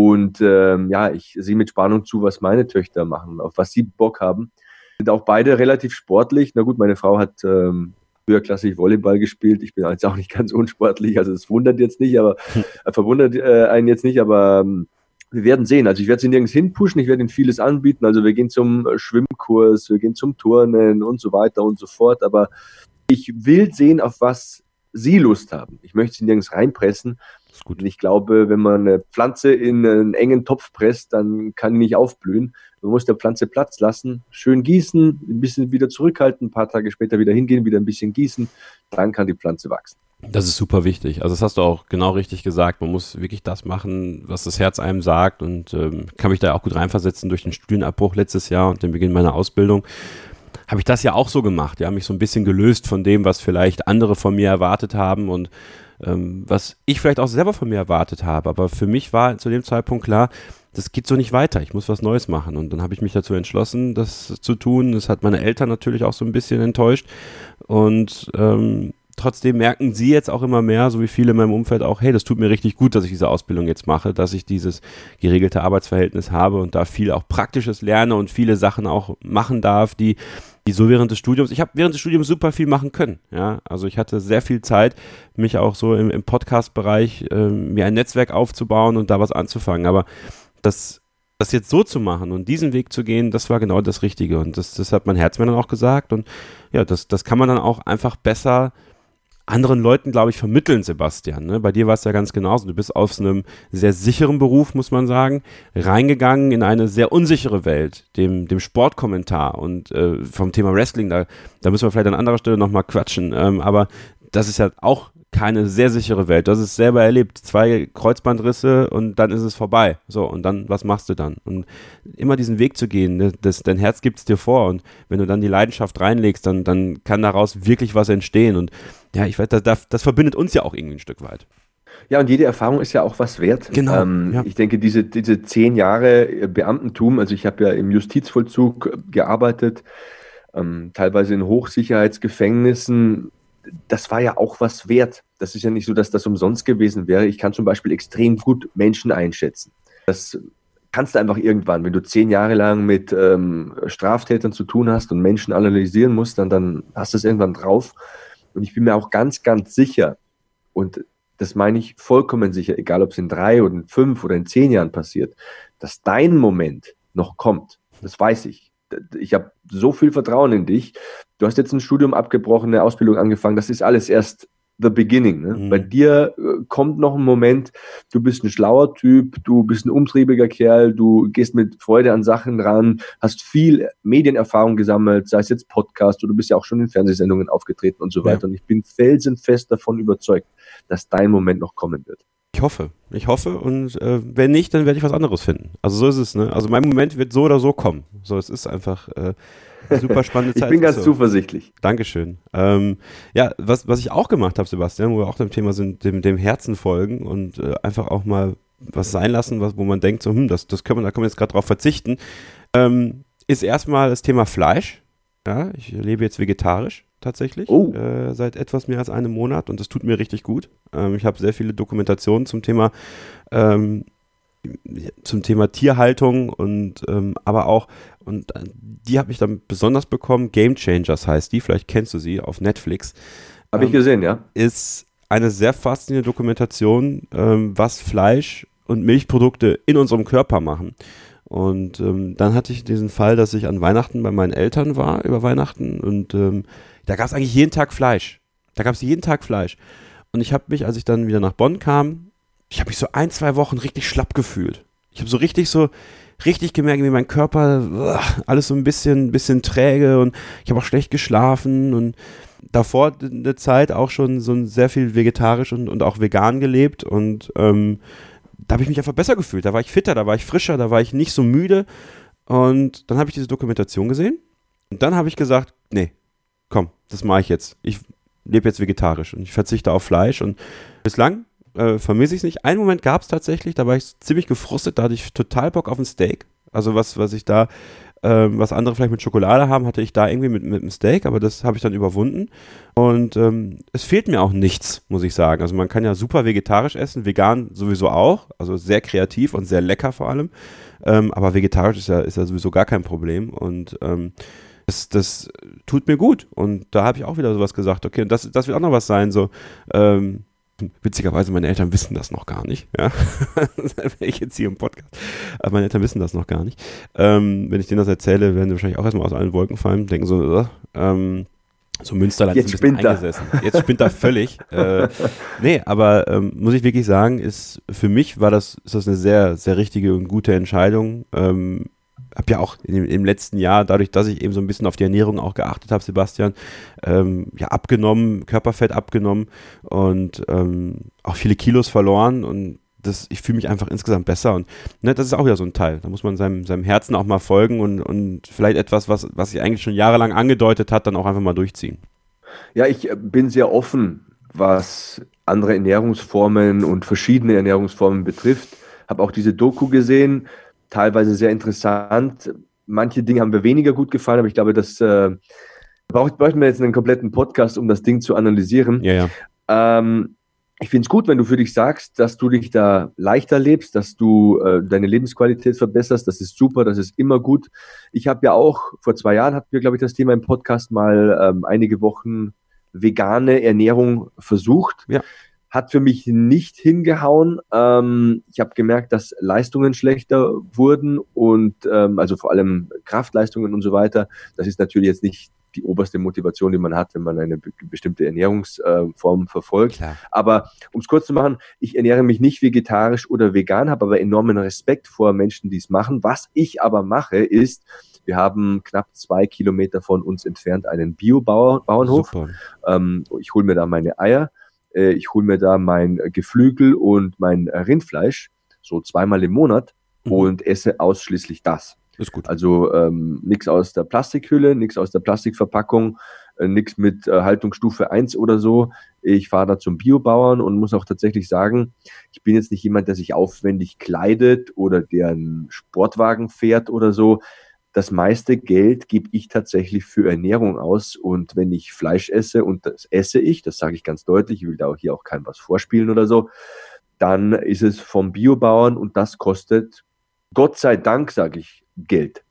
Und ähm, ja, ich sehe mit Spannung zu, was meine Töchter machen, auf was sie Bock haben. Sind auch beide relativ sportlich. Na gut, meine Frau hat ähm, höherklassig Volleyball gespielt. Ich bin jetzt auch nicht ganz unsportlich, also es wundert jetzt nicht, aber äh, verwundert äh, einen jetzt nicht, aber ähm, wir werden sehen. Also ich werde sie nirgends hinpushen, ich werde ihnen vieles anbieten. Also wir gehen zum äh, Schwimmkurs, wir gehen zum Turnen und so weiter und so fort. Aber ich will sehen, auf was sie Lust haben. Ich möchte sie nirgends reinpressen. Das ist gut. Und ich glaube, wenn man eine Pflanze in einen engen Topf presst, dann kann die nicht aufblühen. Man muss der Pflanze Platz lassen, schön gießen, ein bisschen wieder zurückhalten, ein paar Tage später wieder hingehen, wieder ein bisschen gießen. Dann kann die Pflanze wachsen. Das ist super wichtig. Also das hast du auch genau richtig gesagt. Man muss wirklich das machen, was das Herz einem sagt und ähm, kann mich da auch gut reinversetzen durch den Studienabbruch letztes Jahr und den Beginn meiner Ausbildung. Habe ich das ja auch so gemacht. Ja, mich so ein bisschen gelöst von dem, was vielleicht andere von mir erwartet haben und ähm, was ich vielleicht auch selber von mir erwartet habe. Aber für mich war zu dem Zeitpunkt klar, das geht so nicht weiter. Ich muss was Neues machen. Und dann habe ich mich dazu entschlossen, das zu tun. Das hat meine Eltern natürlich auch so ein bisschen enttäuscht. Und ähm, trotzdem merken sie jetzt auch immer mehr, so wie viele in meinem Umfeld auch, hey, das tut mir richtig gut, dass ich diese Ausbildung jetzt mache, dass ich dieses geregelte Arbeitsverhältnis habe und da viel auch Praktisches lerne und viele Sachen auch machen darf, die, die so während des Studiums, ich habe während des Studiums super viel machen können. Ja, also ich hatte sehr viel Zeit, mich auch so im, im Podcast-Bereich äh, mir ein Netzwerk aufzubauen und da was anzufangen. Aber das das jetzt so zu machen und diesen Weg zu gehen, das war genau das Richtige. Und das, das hat mein Herz mir dann auch gesagt. Und ja, das, das kann man dann auch einfach besser anderen Leuten, glaube ich, vermitteln, Sebastian. Ne? Bei dir war es ja ganz genauso. Du bist aus einem sehr sicheren Beruf, muss man sagen, reingegangen in eine sehr unsichere Welt, dem, dem Sportkommentar und äh, vom Thema Wrestling. Da, da müssen wir vielleicht an anderer Stelle nochmal quatschen. Ähm, aber das ist ja auch keine sehr sichere Welt. Du hast es selber erlebt. Zwei Kreuzbandrisse und dann ist es vorbei. So, und dann, was machst du dann? Und immer diesen Weg zu gehen, ne, das, dein Herz gibt es dir vor. Und wenn du dann die Leidenschaft reinlegst, dann, dann kann daraus wirklich was entstehen. Und ja, ich weiß, das, das verbindet uns ja auch irgendwie ein Stück weit. Ja, und jede Erfahrung ist ja auch was wert. Genau. Ähm, ja. Ich denke, diese, diese zehn Jahre Beamtentum, also ich habe ja im Justizvollzug gearbeitet, ähm, teilweise in Hochsicherheitsgefängnissen, das war ja auch was wert. Das ist ja nicht so, dass das umsonst gewesen wäre. Ich kann zum Beispiel extrem gut Menschen einschätzen. Das kannst du einfach irgendwann, wenn du zehn Jahre lang mit ähm, Straftätern zu tun hast und Menschen analysieren musst, dann, dann hast du es irgendwann drauf. Und ich bin mir auch ganz, ganz sicher, und das meine ich vollkommen sicher, egal ob es in drei oder in fünf oder in zehn Jahren passiert, dass dein Moment noch kommt. Das weiß ich ich habe so viel Vertrauen in dich. Du hast jetzt ein Studium abgebrochen, eine Ausbildung angefangen. Das ist alles erst the beginning. Ne? Mhm. Bei dir äh, kommt noch ein Moment, du bist ein schlauer Typ, du bist ein umtriebiger Kerl, du gehst mit Freude an Sachen ran, hast viel Medienerfahrung gesammelt, sei es jetzt Podcast oder du bist ja auch schon in Fernsehsendungen aufgetreten und so weiter. Ja. Und ich bin felsenfest davon überzeugt, dass dein Moment noch kommen wird. Ich hoffe. Ich hoffe und äh, wenn nicht, dann werde ich was anderes finden. Also so ist es, ne? Also mein Moment wird so oder so kommen. So, es ist einfach äh, eine super spannende Zeit. ich bin ganz so. zuversichtlich. Dankeschön. Ähm, ja, was, was ich auch gemacht habe, Sebastian, wo wir auch dem Thema sind, dem, dem Herzen folgen und äh, einfach auch mal was sein lassen, was, wo man denkt, so, hm, das, das können wir, da können wir jetzt gerade drauf verzichten, ähm, ist erstmal das Thema Fleisch. Ja, ich lebe jetzt vegetarisch tatsächlich Oh. äh, seit etwas mehr als einem Monat und das tut mir richtig gut. Ähm, ich habe sehr viele Dokumentationen zum Thema ähm, zum Thema Tierhaltung und ähm, aber auch und äh, die habe ich dann besonders bekommen. Game Changers heißt die, vielleicht kennst du sie auf Netflix. Habe ich Ähm, gesehen, ja. ist eine sehr faszinierende Dokumentation, ähm, was Fleisch und Milchprodukte in unserem Körper machen. Und ähm, dann hatte ich diesen Fall, dass ich an Weihnachten bei meinen Eltern war, über Weihnachten, und ähm, da gab es eigentlich jeden Tag Fleisch. Da gab es jeden Tag Fleisch. Und ich habe mich, als ich dann wieder nach Bonn kam, ich habe mich so ein, zwei Wochen richtig schlapp gefühlt. Ich habe so richtig so, richtig gemerkt, wie mein Körper, alles so ein bisschen, bisschen träge und ich habe auch schlecht geschlafen und davor eine Zeit auch schon so sehr viel vegetarisch und, und auch vegan gelebt und ähm, da habe ich mich einfach besser gefühlt. Da war ich fitter, da war ich frischer, da war ich nicht so müde. Und dann habe ich diese Dokumentation gesehen und dann habe ich gesagt, nee, komm, das mache ich jetzt. Ich lebe jetzt vegetarisch und ich verzichte auf Fleisch und bislang äh, vermisse ich es nicht. Einen Moment gab es tatsächlich, da war ich ziemlich gefrustet, da hatte ich total Bock auf ein Steak. Also was, was ich da, ähm, was andere vielleicht mit Schokolade haben, hatte ich da irgendwie mit, mit einem Steak, aber das habe ich dann überwunden. Und ähm, es fehlt mir auch nichts, muss ich sagen. Also man kann ja super vegetarisch essen, vegan sowieso auch, also sehr kreativ und sehr lecker vor allem. Ähm, aber vegetarisch ist ja, ist ja sowieso gar kein Problem. Und ähm, das, das tut mir gut. Und da habe ich auch wieder sowas gesagt, okay, und das, das wird auch noch was sein, so, ähm, witzigerweise, meine Eltern wissen das noch gar nicht, ja. erwähne ich jetzt hier im Podcast. Aber meine Eltern wissen das noch gar nicht. Ähm, wenn ich denen das erzähle, werden sie wahrscheinlich auch erstmal aus allen Wolken fallen, denken so, äh, ähm, so Münsterland Jetzt ist ein bisschen spinnt er. eingesessen. Jetzt spinnt er völlig. äh, nee, aber ähm, muss ich wirklich sagen, ist für mich war das, ist das eine sehr, sehr richtige und gute Entscheidung. Ähm, habe ja auch dem- im letzten Jahr, dadurch, dass ich eben so ein bisschen auf die Ernährung auch geachtet habe, Sebastian, ähm, ja abgenommen, Körperfett abgenommen und ähm, auch viele Kilos verloren und das, ich fühle mich einfach insgesamt besser und ne, das ist auch wieder so ein Teil. Da muss man seinem, seinem Herzen auch mal folgen und, und vielleicht etwas, was, was sich eigentlich schon jahrelang angedeutet hat, dann auch einfach mal durchziehen. Ja, ich äh, bin sehr offen, was andere Ernährungsformen und verschiedene Ernährungsformen betrifft. Habe auch diese Doku gesehen, teilweise sehr interessant. Manche Dinge haben mir weniger gut gefallen, aber ich glaube, das äh, braucht, bräuchten wir jetzt einen kompletten Podcast, um das Ding zu analysieren. Ja, ja. Ähm, ich finde es gut, wenn du für dich sagst, dass du dich da leichter lebst, dass du äh, deine Lebensqualität verbesserst. Das ist super, das ist immer gut. Ich habe ja auch, vor zwei Jahren hatten wir, glaube ich, das Thema im Podcast mal ähm, einige Wochen vegane Ernährung versucht. Ja. Hat für mich nicht hingehauen. Ähm, ich habe gemerkt, dass Leistungen schlechter wurden und ähm, also vor allem Kraftleistungen und so weiter. Das ist natürlich jetzt nicht die oberste Motivation, die man hat, wenn man eine be bestimmte Ernährungsform verfolgt. Klar. Aber um es kurz zu machen, ich ernähre mich nicht vegetarisch oder vegan, habe aber enormen Respekt vor Menschen, die es machen. Was ich aber mache, ist, wir haben knapp zwei Kilometer von uns entfernt einen Bio-Bauernhof. Ähm, ich hole mir da meine Eier, äh, ich hole mir da mein Geflügel und mein Rindfleisch, so zweimal im Monat Mhm. und esse ausschließlich das. Ist gut. Also ähm, nichts aus der Plastikhülle, nichts aus der Plastikverpackung, äh, nichts mit äh, Haltungsstufe 1 oder so. Ich fahre da zum Biobauern und muss auch tatsächlich sagen, ich bin jetzt nicht jemand, der sich aufwendig kleidet oder der einen Sportwagen fährt oder so. Das meiste Geld gebe ich tatsächlich für Ernährung aus und wenn ich Fleisch esse und das esse ich, das sage ich ganz deutlich, ich will da auch hier auch kein was vorspielen oder so, dann ist es vom Biobauern und das kostet, Gott sei Dank, sage ich, Geld.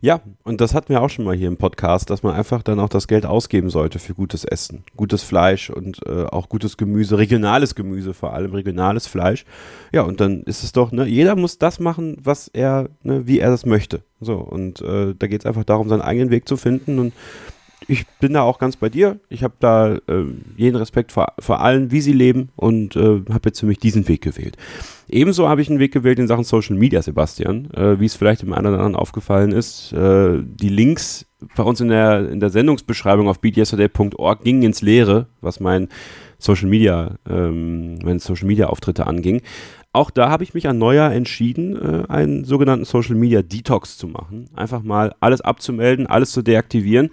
Ja, und das hatten wir auch schon mal hier im Podcast, dass man einfach dann auch das Geld ausgeben sollte für gutes Essen, gutes Fleisch und äh, auch gutes Gemüse, regionales Gemüse vor allem, regionales Fleisch. Ja, und dann ist es doch, ne, jeder muss das machen, was er, ne, wie er das möchte. So, und äh, da geht es einfach darum, seinen eigenen Weg zu finden und ich bin da auch ganz bei dir. Ich habe da äh, jeden Respekt vor, vor allen, wie sie leben und äh, habe jetzt für mich diesen Weg gewählt. Ebenso habe ich einen Weg gewählt in Sachen Social Media, Sebastian, äh, wie es vielleicht dem einen oder anderen aufgefallen ist. Äh, die Links bei uns in der, in der Sendungsbeschreibung auf beatyesterday.org gingen ins Leere, was mein Social Media, ähm, meine Social Media Auftritte anging. Auch da habe ich mich an Neujahr entschieden, äh, einen sogenannten Social Media Detox zu machen. Einfach mal alles abzumelden, alles zu deaktivieren,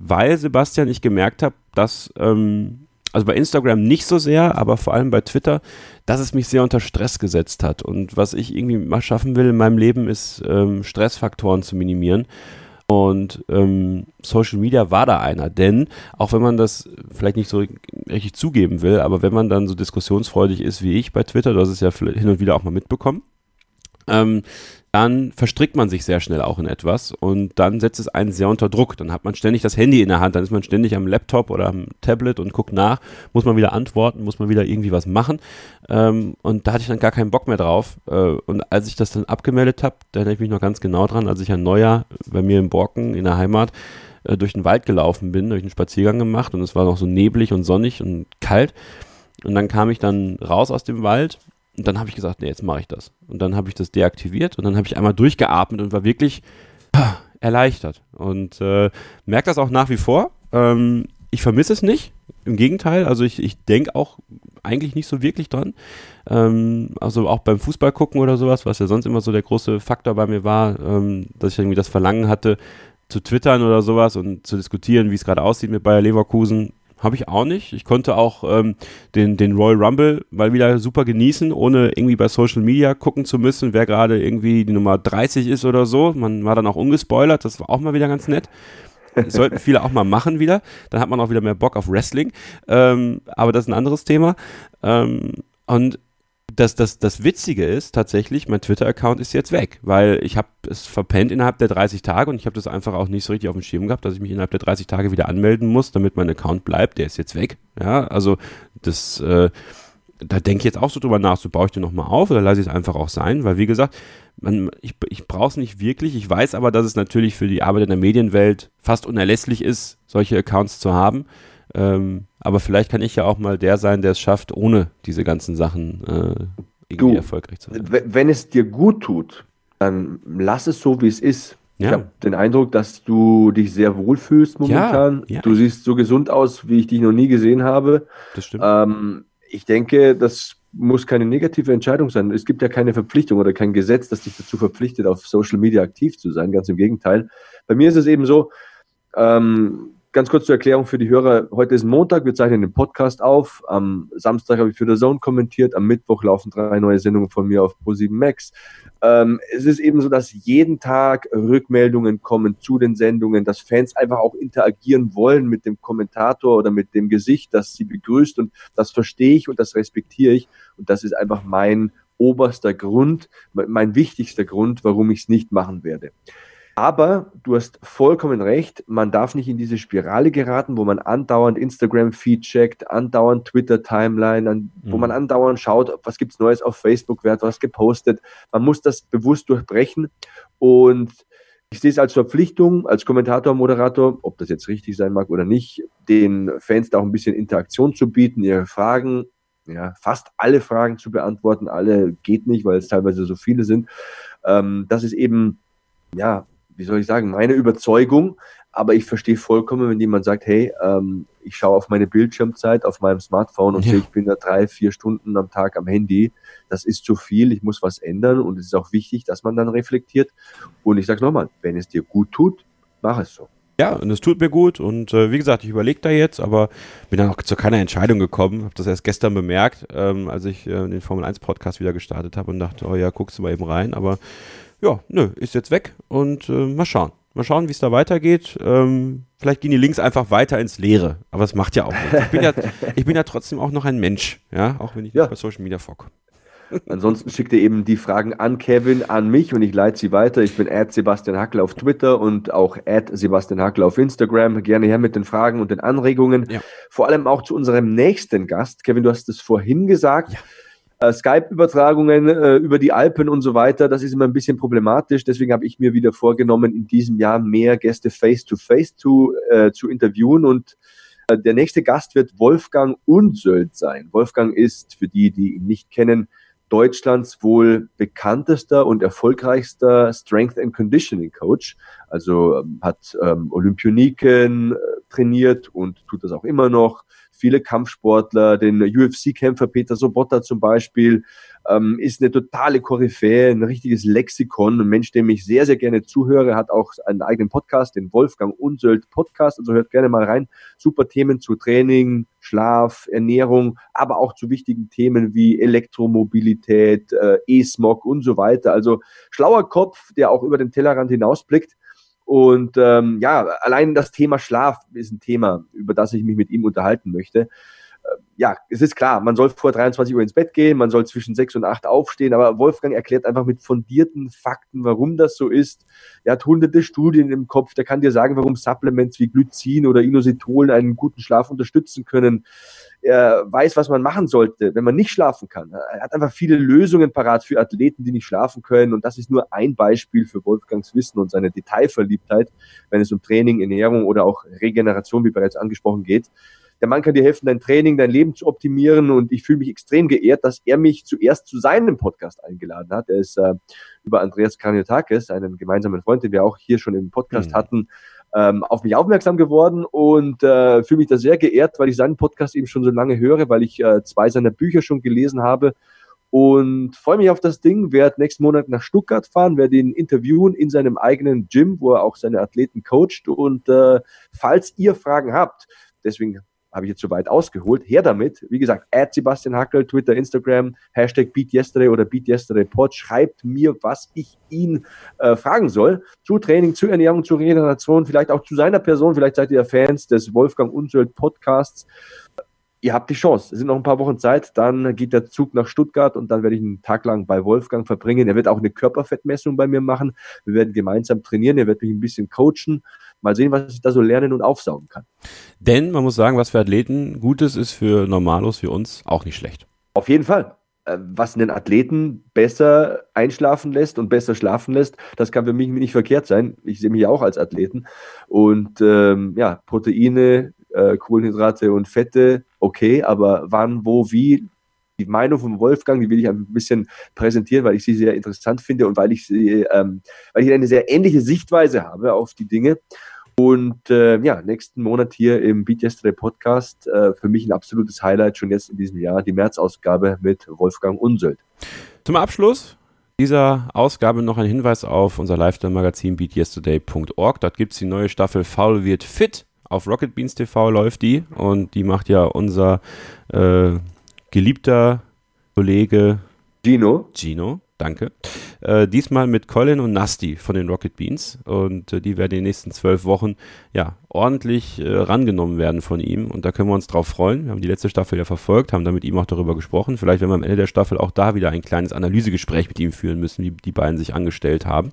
weil Sebastian, ich gemerkt habe, dass ähm, also bei Instagram nicht so sehr, aber vor allem bei Twitter, dass es mich sehr unter Stress gesetzt hat. Und was ich irgendwie mal schaffen will in meinem Leben, ist ähm, Stressfaktoren zu minimieren. Und ähm, Social Media war da einer, denn auch wenn man das vielleicht nicht so richtig zugeben will, aber wenn man dann so diskussionsfreudig ist wie ich bei Twitter, du hast es ja hin und wieder auch mal mitbekommen, ähm, dann verstrickt man sich sehr schnell auch in etwas und dann setzt es einen sehr unter Druck. Dann hat man ständig das Handy in der Hand, dann ist man ständig am Laptop oder am Tablet und guckt nach, muss man wieder antworten, muss man wieder irgendwie was machen. Ähm, und da hatte ich dann gar keinen Bock mehr drauf. Äh, und als ich das dann abgemeldet habe, da erinnere ich mich noch ganz genau dran, als ich ein Neujahr bei mir in Borken in der Heimat äh, durch den Wald gelaufen bin, durch einen Spaziergang gemacht und es war noch so neblig und sonnig und kalt. Und dann kam ich dann raus aus dem Wald und dann habe ich gesagt, nee, jetzt mache ich das. Und dann habe ich das deaktiviert und dann habe ich einmal durchgeatmet und war wirklich ah, erleichtert. Und äh, merke das auch nach wie vor. Ähm, ich vermisse es nicht. Im Gegenteil, also ich, ich denke auch eigentlich nicht so wirklich dran. Ähm, also auch beim Fußball gucken oder sowas, was ja sonst immer so der große Faktor bei mir war, ähm, dass ich irgendwie das Verlangen hatte, zu twittern oder sowas und zu diskutieren, wie es gerade aussieht mit Bayer Leverkusen, habe ich auch nicht. Ich konnte auch ähm, den, den Royal Rumble mal wieder super genießen, ohne irgendwie bei Social Media gucken zu müssen, wer gerade irgendwie die Nummer 30 ist oder so. Man war dann auch ungespoilert, das war auch mal wieder ganz nett. Das sollten viele auch mal machen wieder. Dann hat man auch wieder mehr Bock auf Wrestling. Ähm, aber das ist ein anderes Thema. Ähm, und das, das, das Witzige ist tatsächlich, mein Twitter-Account ist jetzt weg, weil ich habe es verpennt innerhalb der 30 Tage und ich habe das einfach auch nicht so richtig auf dem Schirm gehabt, dass ich mich innerhalb der 30 Tage wieder anmelden muss, damit mein Account bleibt. Der ist jetzt weg. Ja, also das, äh, da denke ich jetzt auch so drüber nach, so baue ich den nochmal auf oder lasse ich es einfach auch sein, weil wie gesagt, man, ich, ich brauche es nicht wirklich. Ich weiß aber, dass es natürlich für die Arbeit in der Medienwelt fast unerlässlich ist, solche Accounts zu haben. Ähm, aber vielleicht kann ich ja auch mal der sein, der es schafft, ohne diese ganzen Sachen äh, irgendwie Du, erfolgreich zu sein. Wenn es dir gut tut, dann lass es so, wie es ist. Ich Ja. habe den Eindruck, dass du dich sehr wohl fühlst momentan. ja. Du siehst so gesund aus, wie ich dich noch nie gesehen habe. Das stimmt. Ähm, ich denke, das muss keine negative Entscheidung sein. Es gibt ja keine Verpflichtung oder kein Gesetz, das dich dazu verpflichtet, auf Social Media aktiv zu sein. Ganz im Gegenteil. Bei mir ist es eben so, ähm, ganz kurz zur Erklärung für die Hörer. Heute ist Montag, wir zeichnen den Podcast auf. Am Samstag habe ich für der Zone kommentiert. Am Mittwoch laufen drei neue Sendungen von mir auf Pro7 Max. Ähm, es ist eben so, dass jeden Tag Rückmeldungen kommen zu den Sendungen, dass Fans einfach auch interagieren wollen mit dem Kommentator oder mit dem Gesicht, das sie begrüßt. Und das verstehe ich und das respektiere ich. Und das ist einfach mein oberster Grund, mein wichtigster Grund, warum ich es nicht machen werde. Aber du hast vollkommen recht, man darf nicht in diese Spirale geraten, wo man andauernd Instagram-Feed checkt, andauernd Twitter-Timeline, an, wo Mhm. man andauernd schaut, was gibt's Neues auf Facebook, wer hat was gepostet. Man muss das bewusst durchbrechen und ich sehe es als Verpflichtung, als Kommentator, Moderator, ob das jetzt richtig sein mag oder nicht, den Fans da auch ein bisschen Interaktion zu bieten, ihre Fragen, ja, fast alle Fragen zu beantworten. Alle geht nicht, weil es teilweise so viele sind. Ähm, das ist eben, ja, wie soll ich sagen, meine Überzeugung. Aber ich verstehe vollkommen, wenn jemand sagt, hey, ähm, ich schaue auf meine Bildschirmzeit auf meinem Smartphone und Ja. sehe, ich bin da drei, vier Stunden am Tag am Handy. Das ist zu viel, ich muss was ändern und es ist auch wichtig, dass man dann reflektiert. Und ich sage nochmal, wenn es dir gut tut, mach es so. Ja, und es tut mir gut und äh, wie gesagt, ich überlege da jetzt, aber bin dann auch zu keiner Entscheidung gekommen. Habe das erst gestern bemerkt, ähm, als ich äh, den Formel 1 Podcast wieder gestartet habe und dachte, oh ja, guckst du mal eben rein. Aber ja, nö, ist jetzt weg und äh, mal schauen. Mal schauen, wie es da weitergeht. Ähm, vielleicht gehen die Links einfach weiter ins Leere, aber es macht ja auch nichts. Ich bin ja, ich bin ja trotzdem auch noch ein Mensch, ja, auch wenn ich nicht Ja. bei Social Media vorkomme. Ansonsten schickt ihr eben die Fragen an Kevin, an mich und ich leite sie weiter. Ich bin at Sebastian Hackel auf Twitter und auch at Sebastian Hackel auf Instagram. Gerne her mit den Fragen und den Anregungen. Ja. Vor allem auch zu unserem nächsten Gast. Kevin, du hast es vorhin gesagt. Äh, Skype-Übertragungen äh, über die Alpen und so weiter, das ist immer ein bisschen problematisch. Deswegen habe ich mir wieder vorgenommen, in diesem Jahr mehr Gäste face-to-face zu, äh, zu interviewen. Und äh, der nächste Gast wird Wolfgang Unsöld sein. Wolfgang ist, für die, die ihn nicht kennen, Deutschlands wohl bekanntester und erfolgreichster Strength and Conditioning Coach. Also ähm, hat ähm, Olympioniken äh, trainiert und tut das auch immer noch. Viele Kampfsportler, den UFC-Kämpfer Peter Sobotta zum Beispiel, ähm, ist eine totale Koryphäe, ein richtiges Lexikon, ein Mensch, dem ich sehr, sehr gerne zuhöre, hat auch einen eigenen Podcast, den Wolfgang Unsöld Podcast, also hört gerne mal rein. Super Themen zu Training, Schlaf, Ernährung, aber auch zu wichtigen Themen wie Elektromobilität, äh, E-Smog und so weiter. Also schlauer Kopf, der auch über den Tellerrand hinausblickt. Und ähm, ja, allein das Thema Schlaf ist ein Thema, über das ich mich mit ihm unterhalten möchte ja, es ist klar, man soll vor 23 Uhr ins Bett gehen, man soll zwischen 6 und 8 aufstehen, aber Wolfgang erklärt einfach mit fundierten Fakten, warum das so ist. Er hat hunderte Studien im Kopf, der kann dir sagen, warum Supplements wie Glycin oder Inositol einen guten Schlaf unterstützen können. Er weiß, was man machen sollte, wenn man nicht schlafen kann. Er hat einfach viele Lösungen parat für Athleten, die nicht schlafen können. Und das ist nur ein Beispiel für Wolfgangs Wissen und seine Detailverliebtheit, wenn es um Training, Ernährung oder auch Regeneration, wie bereits angesprochen, geht. Der Mann kann dir helfen, dein Training, dein Leben zu optimieren. Und ich fühle mich extrem geehrt, dass er mich zuerst zu seinem Podcast eingeladen hat. Er ist äh, über Andreas Kaniotakis, einen gemeinsamen Freund, den wir auch hier schon im Podcast mhm. hatten, ähm, auf mich aufmerksam geworden und äh, fühle mich da sehr geehrt, weil ich seinen Podcast eben schon so lange höre, weil ich äh, zwei seiner Bücher schon gelesen habe und freue mich auf das Ding, werde nächsten Monat nach Stuttgart fahren, werde ihn interviewen in seinem eigenen Gym, wo er auch seine Athleten coacht und äh, falls ihr Fragen habt, deswegen habe ich jetzt soweit ausgeholt. Her damit. Wie gesagt, at Sebastian Hackel, Twitter, Instagram, Hashtag BeatYesterday oder BeatYesterdayPod. Schreibt mir, was ich ihn äh, fragen soll. Zu Training, zu Ernährung, zu Regeneration, vielleicht auch zu seiner Person. Vielleicht seid ihr Fans des Wolfgang Unsöld Podcasts. Ihr habt die Chance. Es sind noch ein paar Wochen Zeit. Dann geht der Zug nach Stuttgart und dann werde ich einen Tag lang bei Wolfgang verbringen. Er wird auch eine Körperfettmessung bei mir machen. Wir werden gemeinsam trainieren. Er wird mich ein bisschen coachen. Mal sehen, was ich da so lernen und aufsaugen kann. Denn man muss sagen, was für Athleten Gutes ist für Normalos wie uns auch nicht schlecht. Auf jeden Fall. Äh, was einen Athleten besser einschlafen lässt und besser schlafen lässt, das kann für mich nicht verkehrt sein. Ich sehe mich auch als Athleten. Und ähm, ja, Proteine, äh, Kohlenhydrate und Fette, okay, aber wann, wo, wie, die Meinung von Wolfgang, die will ich ein bisschen präsentieren, weil ich sie sehr interessant finde und weil ich sie, ähm, weil ich eine sehr ähnliche Sichtweise habe auf die Dinge. Und äh, ja, nächsten Monat hier im Beat Yesterday Podcast äh, für mich ein absolutes Highlight schon jetzt in diesem Jahr, die März-Ausgabe mit Wolfgang Unsöld. Zum Abschluss dieser Ausgabe noch ein Hinweis auf unser Lifestyle-Magazin beatyesterday.org. Dort gibt es die neue Staffel Foul wird fit. Auf Rocket Beans TV läuft die und die macht ja unser äh, geliebter Kollege Gino. Gino, danke. Äh, diesmal mit Colin und Nasty von den Rocket Beans. Und äh, die werden in den nächsten zwölf Wochen ja ordentlich äh, rangenommen werden von ihm. Und da können wir uns drauf freuen. Wir haben die letzte Staffel ja verfolgt, haben da mit ihm auch darüber gesprochen. Vielleicht werden wir am Ende der Staffel auch da wieder ein kleines Analysegespräch mit ihm führen müssen, wie die beiden sich angestellt haben.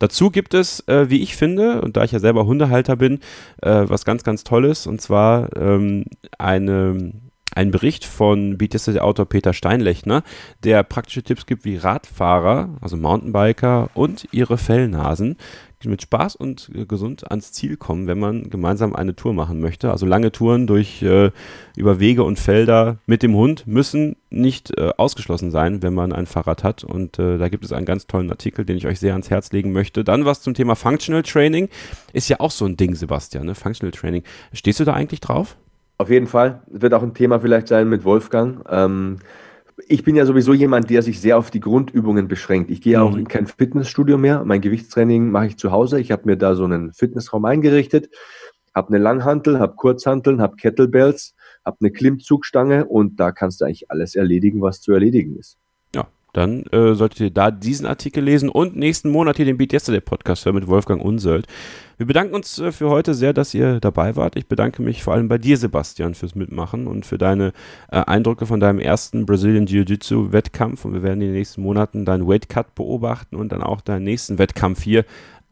Dazu gibt es, äh, wie ich finde, und da ich ja selber Hundehalter bin, äh, was ganz, ganz Tolles. Und zwar ähm, eine ein Bericht von der Autor Peter Steinlechner, der praktische Tipps gibt, wie Radfahrer, also Mountainbiker und ihre Fellnasen mit Spaß und äh, gesund ans Ziel kommen, wenn man gemeinsam eine Tour machen möchte. Also lange Touren durch äh, über Wege und Felder mit dem Hund müssen nicht äh, ausgeschlossen sein, wenn man ein Fahrrad hat. Und äh, da gibt es einen ganz tollen Artikel, den ich euch sehr ans Herz legen möchte. Dann was zum Thema Functional Training. Ist ja auch so ein Ding, Sebastian, ne? Functional Training. Stehst du da eigentlich drauf? Auf jeden Fall. Das wird auch ein Thema vielleicht sein mit Wolfgang. Ähm, ich bin ja sowieso jemand, der sich sehr auf die Grundübungen beschränkt. Ich gehe mhm. auch in kein Fitnessstudio mehr. Mein Gewichtstraining mache ich zu Hause. Ich habe mir da so einen Fitnessraum eingerichtet, habe eine Langhantel, habe Kurzhanteln, habe Kettlebells, habe eine Klimmzugstange und da kannst du eigentlich alles erledigen, was zu erledigen ist dann äh, solltet ihr da diesen Artikel lesen und nächsten Monat hier den Beat Yesterday Podcast hören mit Wolfgang Unsöld. Wir bedanken uns äh, für heute sehr, dass ihr dabei wart. Ich bedanke mich vor allem bei dir, Sebastian, fürs Mitmachen und für deine äh, Eindrücke von deinem ersten Brazilian Jiu-Jitsu Wettkampf. Und wir werden in den nächsten Monaten deinen Weight Cut beobachten und dann auch deinen nächsten Wettkampf hier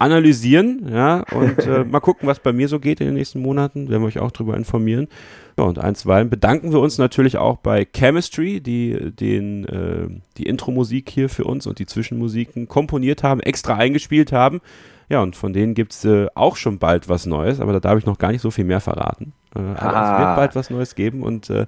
analysieren, ja, und äh, mal gucken, was bei mir so geht in den nächsten Monaten. Werden wir euch auch darüber informieren. Ja, und einstweilen bedanken wir uns natürlich auch bei Chemistry, die den, äh, die Intro-Musik hier für uns und die Zwischenmusiken komponiert haben, extra eingespielt haben. Ja, und von denen gibt es äh, auch schon bald was Neues, aber da darf ich noch gar nicht so viel mehr verraten. Äh, aber ah. es wird bald was Neues geben und äh,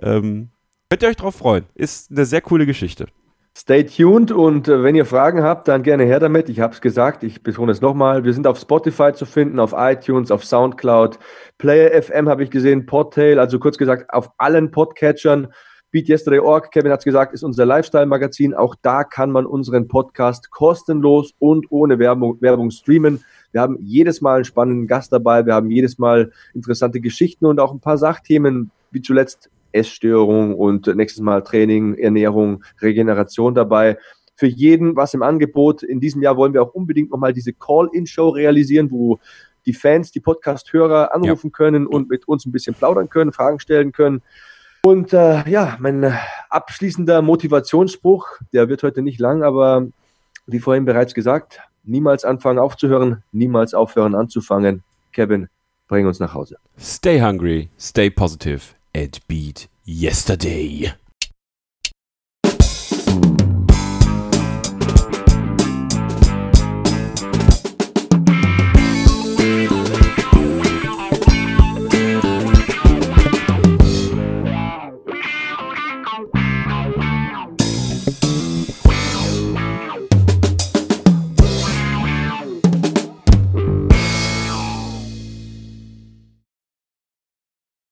ähm, könnt ihr euch drauf freuen. Ist eine sehr coole Geschichte. Stay tuned und äh, wenn ihr Fragen habt, dann gerne her damit. Ich habe es gesagt, ich betone es nochmal. Wir sind auf Spotify zu finden, auf iTunes, auf Soundcloud, Player FM habe ich gesehen, Podtail, also kurz gesagt auf allen Podcatchern. BeatYesterday.org, Kevin hat es gesagt, ist unser Lifestyle-Magazin. Auch da kann man unseren Podcast kostenlos und ohne Werbung, Werbung streamen. Wir haben jedes Mal einen spannenden Gast dabei, wir haben jedes Mal interessante Geschichten und auch ein paar Sachthemen, wie zuletzt Essstörung und nächstes Mal Training, Ernährung, Regeneration dabei. Für jeden was im Angebot. In diesem Jahr wollen wir auch unbedingt nochmal diese Call-In-Show realisieren, wo die Fans, die Podcast-Hörer anrufen ja. können und mit uns ein bisschen plaudern können, Fragen stellen können. Und äh, ja, mein abschließender Motivationsspruch, der wird heute nicht lang, aber wie vorhin bereits gesagt, niemals anfangen aufzuhören, niemals aufhören anzufangen. Kevin, bring uns nach Hause. Stay hungry, stay positive and beat yesterday.